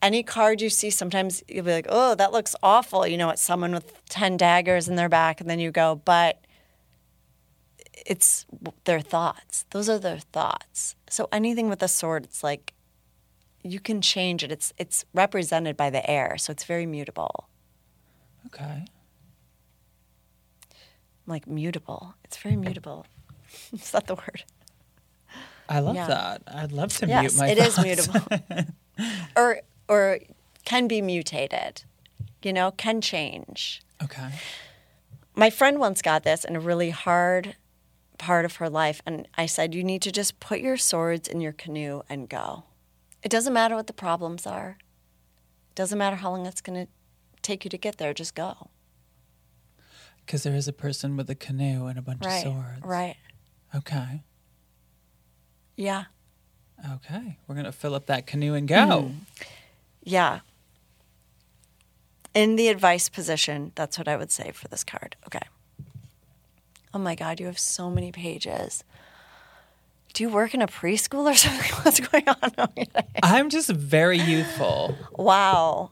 any card you see sometimes you'll be like oh that looks awful you know it's someone with 10 daggers in their back and then you go but it's their thoughts those are their thoughts so anything with a sword it's like you can change it. It's it's represented by the air, so it's very mutable. Okay. Like mutable. It's very mutable. is that the word? I love Yeah. that. I'd love to yes, mute my it is thoughts. mutable. or or can be mutated. You know, can change. Okay. My friend once got this in a really hard part of her life, and I said, You need to just put your swords in your canoe and go. It doesn't matter what the problems are. It doesn't matter how long it's going to take you to get there. Just go. Because there is a person with a canoe and a bunch Right. of swords. Right. Okay. Yeah. Okay. We're going to fill up that canoe and go. Mm. Yeah. In the advice position, that's what I would say for this card. Okay. Oh my God, you have so many pages. Do you work in a preschool or something? What's going on? I'm just very youthful. Wow.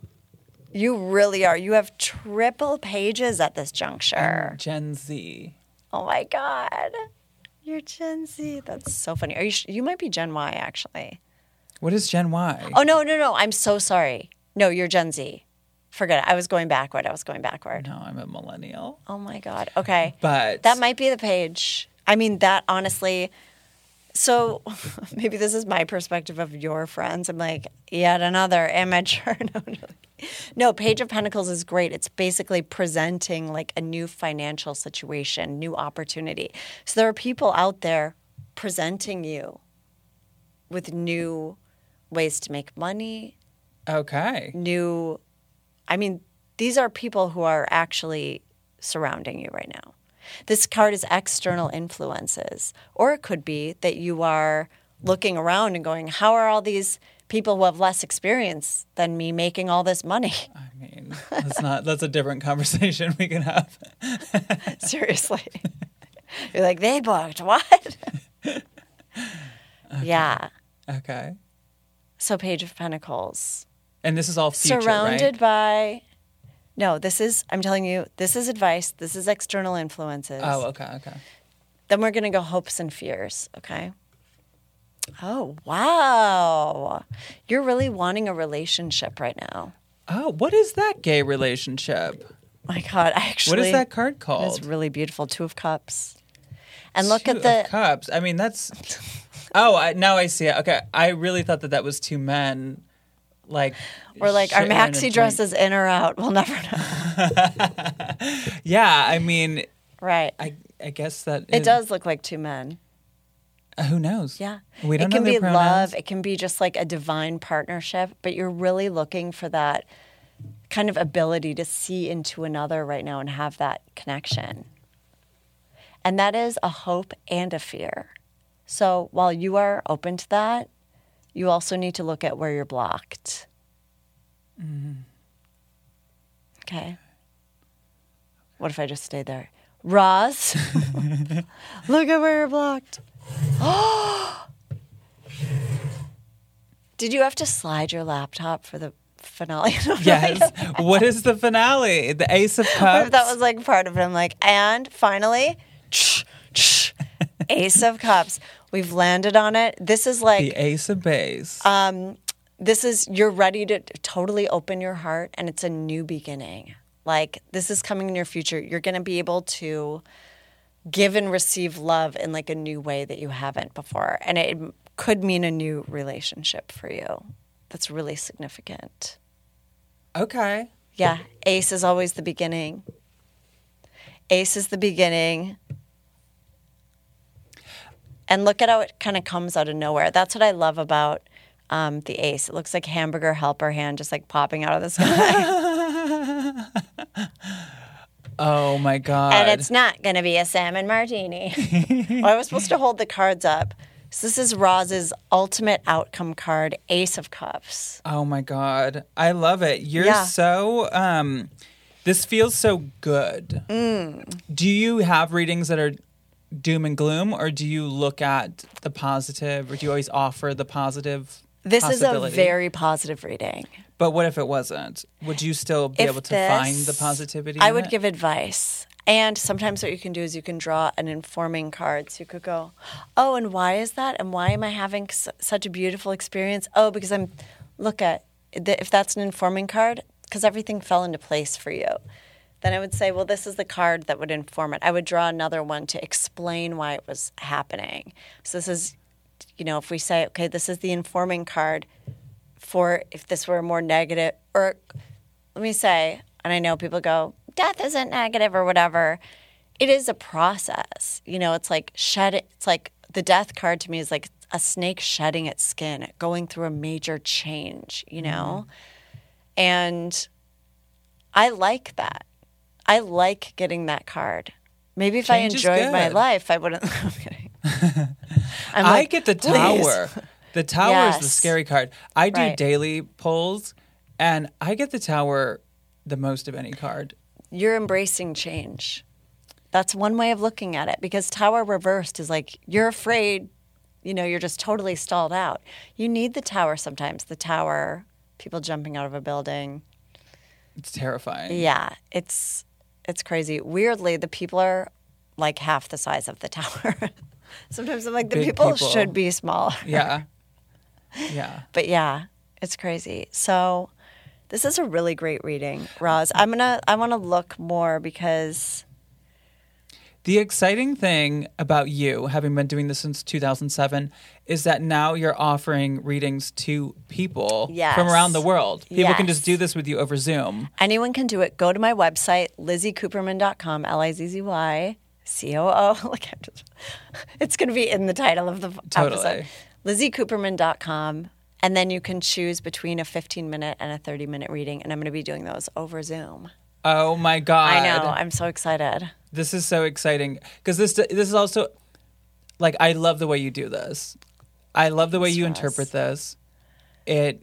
You really are. You have triple pages at this juncture. I'm Gen Z. Oh my God. You're Gen Z. That's so funny. Are you? Sh- you might be Gen Y actually. What is Gen Y? Oh no, no, no. I'm so sorry. No, you're Gen Z. Forget it. I was going backward. I was going backward. No, I'm a millennial. Oh my God. Okay. But That might be the page. I mean, that honestly. So maybe this is my perspective of your friends. I'm like, yet another immature. No, no. no, Page of Pentacles is great. It's basically presenting like a new financial situation, new opportunity. So there are people out there presenting you with new ways to make money, okay. new I mean, these are people who are actually surrounding you right now. This card is external influences. Or it could be that you are looking around and going, how are all these people who have less experience than me making all this money? I mean, that's not that's a different conversation we can have. Seriously. You're like, they booked what? Yeah. Okay. So, Page of Pentacles. And this is all future, surrounded right? by. No, this is, I'm telling you, this is advice. This is external influences. Oh, okay, okay. Then we're going to go hopes and fears, okay? Oh, wow. You're really wanting a relationship right now. Oh, what is that gay relationship? My God, I actually. What is that card called? It's really beautiful. Two of Cups. And look Two at the. of cups. I mean, that's. Oh, I, now I see it. Okay, I really thought that that was two men, like. We're like, our shitting in a maxi dresses in or out? We'll never know. Yeah, I mean, Right. I I guess that it does look like two men. uh, Who knows? Yeah. we don't it can know be pronouns. love. It can be just like a divine partnership, but you're really looking for that kind of ability to see into another right now and have that connection. And that is a hope and a fear. So while you are open to that, you also need to look at where you're blocked. Mm-hmm. Okay. What if I just stay there? Roz, look at where you're blocked. Did you have to slide your laptop for the finale? Yes. what is the finale? The Ace of Cups. if that was like part of it? I'm like, and finally, Ace of Cups. We've landed on it. This is like the Ace of Base. Uh, this is you're ready to totally open your heart and it's a new beginning. Like this is coming in your future. You're going to be able to give and receive love in like a new way that you haven't before. And it could mean a new relationship for you. That's really significant. Okay. yeah ace is always the beginning. Ace is the beginning and look at how it kind of comes out of nowhere that's what i love about um, the ace it looks like hamburger helper hand just like popping out of the sky Oh my god. and it's not going to be a salmon martini well, i was supposed to hold the cards up so this is roz's ultimate outcome card ace of cups Oh my god. I love it. You're Yeah. so um this feels so good. Mm. Do you have readings that are doom and gloom or do you look at the positive or do you always offer the positive this is a very positive reading But what if it wasn't? Would you still be If able to find the positivity? I would it? give advice. And sometimes what you can do is you can draw an informing card. So you could go, oh, and why is that? And why am I having s- such a beautiful experience? Oh, because I'm, look at, if that's an informing card, because everything fell into place for you. Then I would say, well, this is the card that would inform it. I would draw another one to explain why it was happening. So this is, you know, if we say, okay, this is the informing card for if this were more negative, or let me say, and I know people go, death isn't negative or whatever. It is a process. You know, it's like shed it's like the death card to me is like a snake shedding its skin, going through a major change, you know? Mm-hmm. And I like that. I like getting that card. Maybe if Change I enjoyed my life, I wouldn't. I'm kidding. I'm I get the "Please." tower. The tower is the scary card. I do Right. daily polls and I get the tower the most of any card. you're embracing change. That's one way of looking at it because tower reversed is like you're afraid, you know, you're just totally stalled out. You need the tower sometimes. The tower, people jumping out of a building. It's terrifying. Yeah, it's it's crazy. Weirdly, the people are like half the size of the tower. sometimes I'm like the people, people. should be smaller. Yeah. Yeah. But yeah, it's crazy. So this is a really great reading, Roz. I'm gonna I want to look more because The exciting thing about you, having been doing this since 2007, is that now you're offering readings to people Yes. from around the world. People can just do this with you over Zoom. Anyone can do it. Go to my website, lizzycooperman.com, L I Z Z Y C O O. Like, I'm just, it's going to be in the title of the Totally. episode. lizzycooperman.com. And then you can choose between a 15 minute and a 30 minute reading. And I'm going to be doing those over Zoom. Oh my god! I know. I'm so excited. This is so exciting because this this is also like I love the way you do this. I love the way you interpret this. It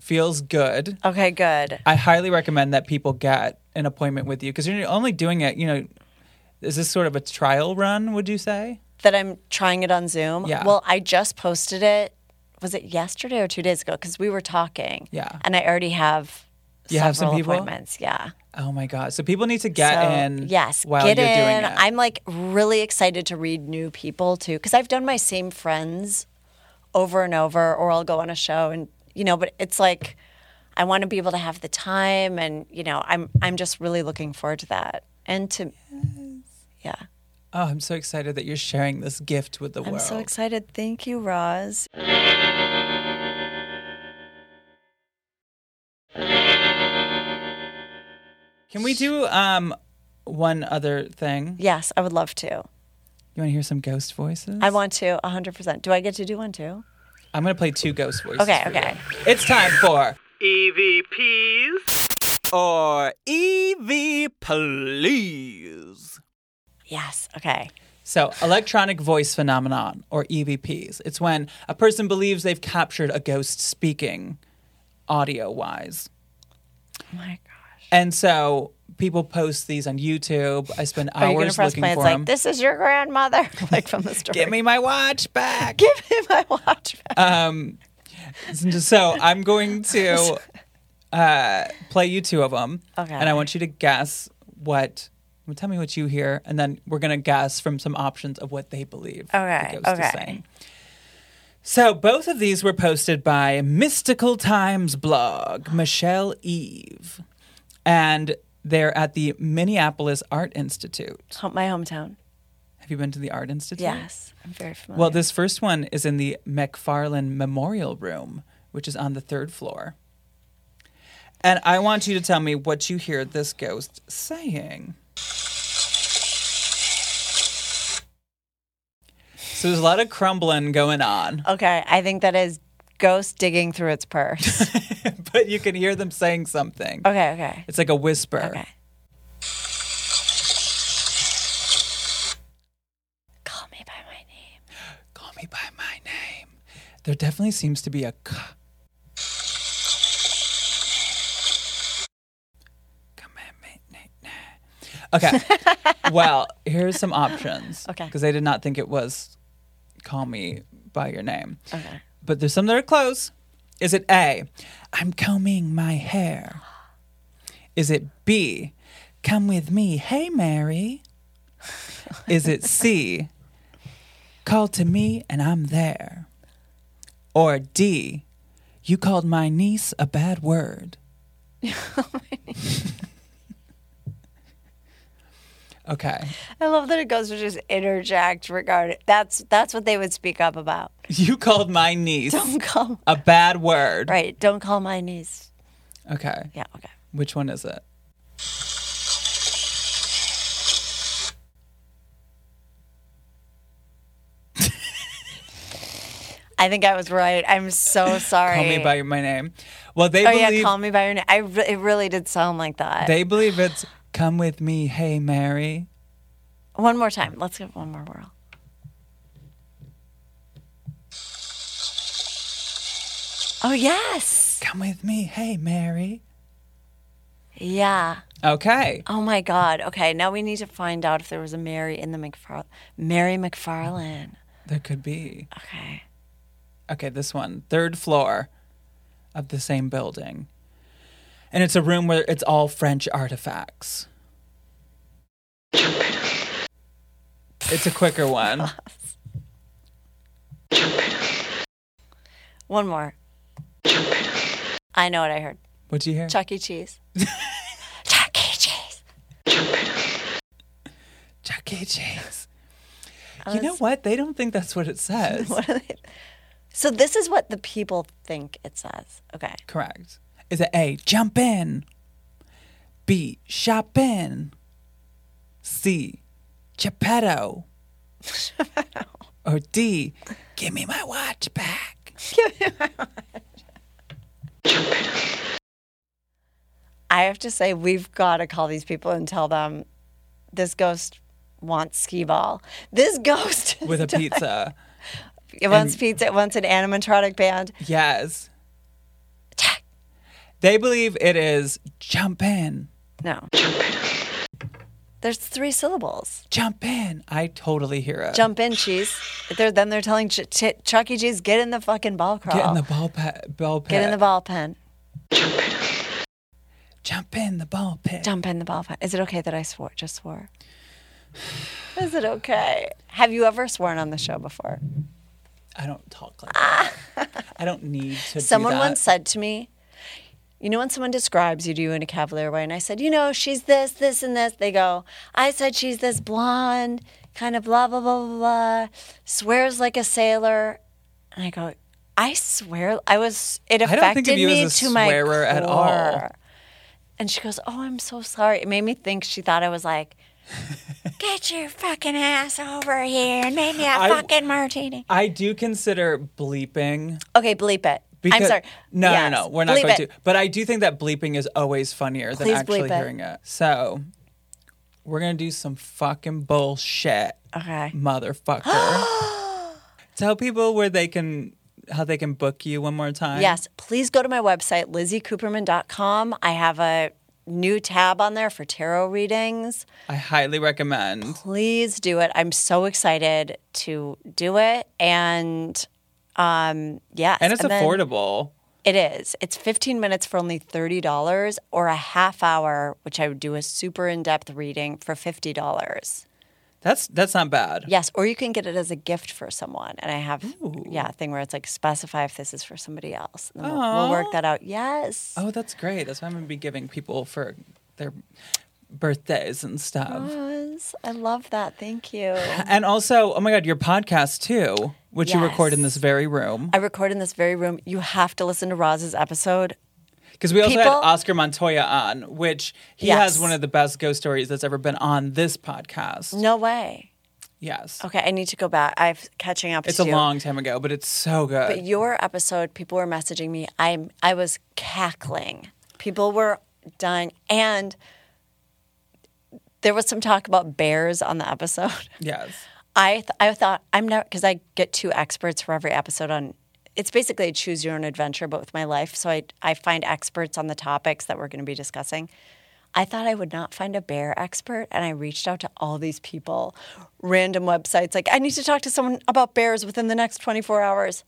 feels good. Okay, good. I highly recommend that people get an appointment with you because you're only doing it. You know, is this sort of a trial run? Would you say? That I'm trying it on Zoom. Yeah. Well, I just posted it. Was it yesterday or two days ago? Because we were talking. Yeah. And I already have. You have some people? appointments. Yeah. Oh my god! So people need to get So, in. Yes, while get in. doing it. I'm like really excited to read new people too, because I've done my same friends over and over, or I'll go on a show and you know, but it's like I want to be able to have the time, and you know, I'm I'm just really looking forward to that, and to yeah, oh, I'm so excited that you're sharing this gift with the world. I'm so excited. Thank you, Roz. Can we do um one other thing? Yes, I would love to. You want to hear some ghost voices? I want to 100%. Do I get to do one too? I'm gonna play two ghost voices. Okay, for you. okay. It's time for EVPs or EV please. Yes. Okay. So, electronic voice phenomenon, or EVPs. It's when a person believes they've captured a ghost speaking audio wise. Oh my gosh. And so people post these on YouTube. I spend Are you gonna hours press looking play? for It's like them. this is your grandmother, like from the story. Give me my watch back. Give me my watch back. Um, so I'm going to uh, play you two of them, Okay. and I want you to guess what. well, Tell me what you hear, and then we're gonna guess from some options of what they believe. Okay, the ghost is okay. saying. So both of these were posted by Mystical Times blog, Michelle Eve, and they're at the Minneapolis Art Institute. My hometown. Have you been to the Art Institute? Yes, I'm very familiar. Well, this first one is in the McFarlane Memorial Room, which is on the third floor. And I want you to tell me what you hear this ghost saying. So there's a lot of crumbling going on, okay, I think that is ghost digging through its purse. but you can hear them saying something. okay, okay, It's like a whisper. okay. Call me by my name. Call me by my name. There definitely seems to be a k. Come at me, na- na. Okay. well, here's some options. Okay. Because I did not think it was call me by your name. Okay. But there's some that are close. Is it A, I'm combing my hair? Is it B, come with me, hey Mary? Is it C, call to me and I'm there? Or D, you called my niece a bad word? Oh okay. I love that it goes to just interject regarding that's that's what they would speak up about. You called my niece Don't call a bad word. right. Don't call my niece. Okay. Yeah. Okay. Which one is it? I think I was right. I'm so sorry. Call me by my name. Well, they Oh believe yeah, call me by your name. I re- it really did sound like that. they believe it's come with me, hey Mary. one more time. Let's give one more whirl. Oh yes. Come with me, hey Mary. Yeah. Okay. Oh my God. Okay. Now we need to find out if there was a Mary in the McFarlane. Mary McFarlane. There could be. Okay. Okay, this one, third floor of the same building. And it's a room where it's all French artifacts. It's a quicker one. One more. I know what I heard. What'd you hear? Chuck E. Cheese. Chuck E. Cheese. Chuck E. Cheese. You know what? They don't think that's what it says. What are they? So this is what the people think it says. Okay. Correct. Is it A, jump in? B, shop in? C, Geppetto? or D, give me my watch back? give me my watch. I have to say, we've got to call these people and tell them this ghost wants skee ball. This ghost with a pizza. it wants pizza. It wants an animatronic band. Yes. They believe it is jump in. No. Jump in. There's three syllables. Jump in. I totally hear it. Jump in, cheese. They're, then they're telling Ch- Ch- Chuck E. Cheese, get in the fucking ball crawl. Get in the ball pit. Ball pit. Get in the ball pen. Jump in Jump in the ball pit. Jump in the ball pen. Is it okay that I swore? Just swore. Is it okay? Have you ever sworn on the show before? I don't talk like that. I don't need to. Someone do that. once said to me, you know, when someone describes you to you in a cavalier way, and I said, you know, she's this, this, and this, they go, I said she's this blonde, kind of blah, blah, blah, blah, blah, swears like a sailor. And I go, I swear, I was, it affected think of you me to my swearer at all. And she goes, oh, I'm so sorry. It made me think she thought I was like, get your fucking ass over here and make me a I- fucking martini. I do consider bleeping. Okay, bleep it. Because, I'm sorry. No, Yes, no, no. We're not bleep going it. to. But I do think that bleeping is always funnier than actually bleep it. hearing it. So we're gonna do some fucking bullshit, Okay. motherfucker. Tell people where they can, how they can book you one more time. Yes, please go to my website, lizzycooperman.com. I have a new tab on there for tarot readings. I highly recommend. Please do it. I'm so excited to do it. And um, yes. And it's then- affordable. It is. It's 15 minutes for only $30 or a half hour, which I would do a super in depth reading for $50. That's that's not bad. Yes, or you can get it as a gift for someone. And I have, yeah, a thing where it's like specify if this is for somebody else. And then we'll, we'll work that out. Yes. Oh, that's great. That's what I'm gonna be giving people for their birthdays and stuff. Yes, I love that. Thank you. And also, oh my god, your podcast too, which you record in this very room. I record in this very room. You have to listen to Roz's episode. Because we also had Oscar Montoya on, which he Yes. has one of the best ghost stories that's ever been on this podcast. No way. Yes. Okay, I need to go back. I'm catching up. It's a you. long time ago, but it's so good. But your episode, people were messaging me. I'm I was cackling. People were dying, and there was some talk about bears on the episode. yes. I th- I thought I'm not because I get two experts for every episode on. It's basically a choose your own adventure, but with my life. So I I find experts on the topics that we're going to be discussing. I thought I would not find a bear expert, and I reached out to all these people, random websites. Like I need to talk to someone about bears within the next 24 hours.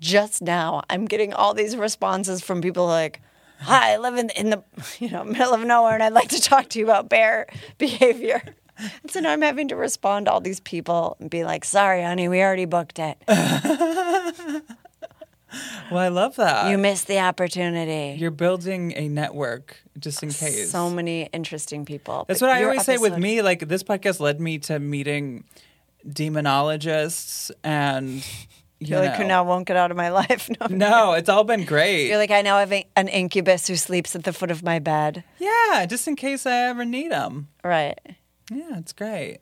Just now, I'm getting all these responses from people like, "Hi, I live in in the you know middle of nowhere, and I'd like to talk to you about bear behavior." And so now I'm having to respond to all these people and be like, sorry, honey, we already booked it. Well, I love that. You missed the opportunity. You're building a network just in case. So many interesting people. That's what I always say with me. Like this podcast led me to meeting demonologists and you You're like, who know. now won't get out of my life. No. No, it's all been great. You're like, I now have a- an incubus who sleeps at the foot of my bed. yeah, just in case I ever need him. Right. Yeah, it's great.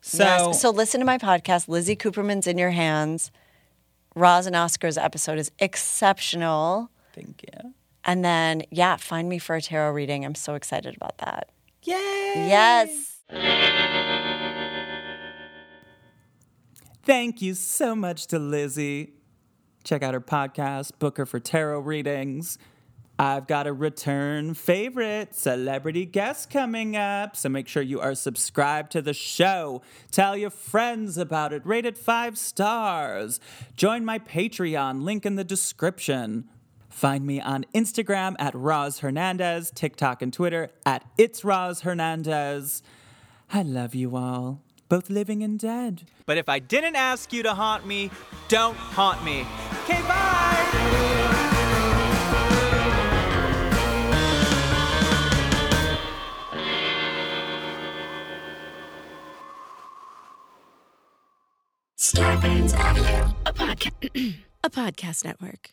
So, yes. So listen to my podcast, Lizzy Cooperman's in Your Hands. Roz and Oscar's episode is exceptional. thank you. And then, yeah, find me for a tarot reading. I'm so excited about that. Yay! Yes. Thank you so much to Lizzy. Check out her podcast, book her for tarot readings. I've got a return favorite celebrity guest coming up, so make sure you are subscribed to the show. Tell your friends about it, rate it five stars. Join my Patreon, link in the description. Find me on Instagram at Roz Hernandez, TikTok and Twitter at It's Roz Hernandez. I love you all, both living and dead. But if I didn't ask you to haunt me, don't haunt me. Okay, bye! Starburns Audio. a podcast network.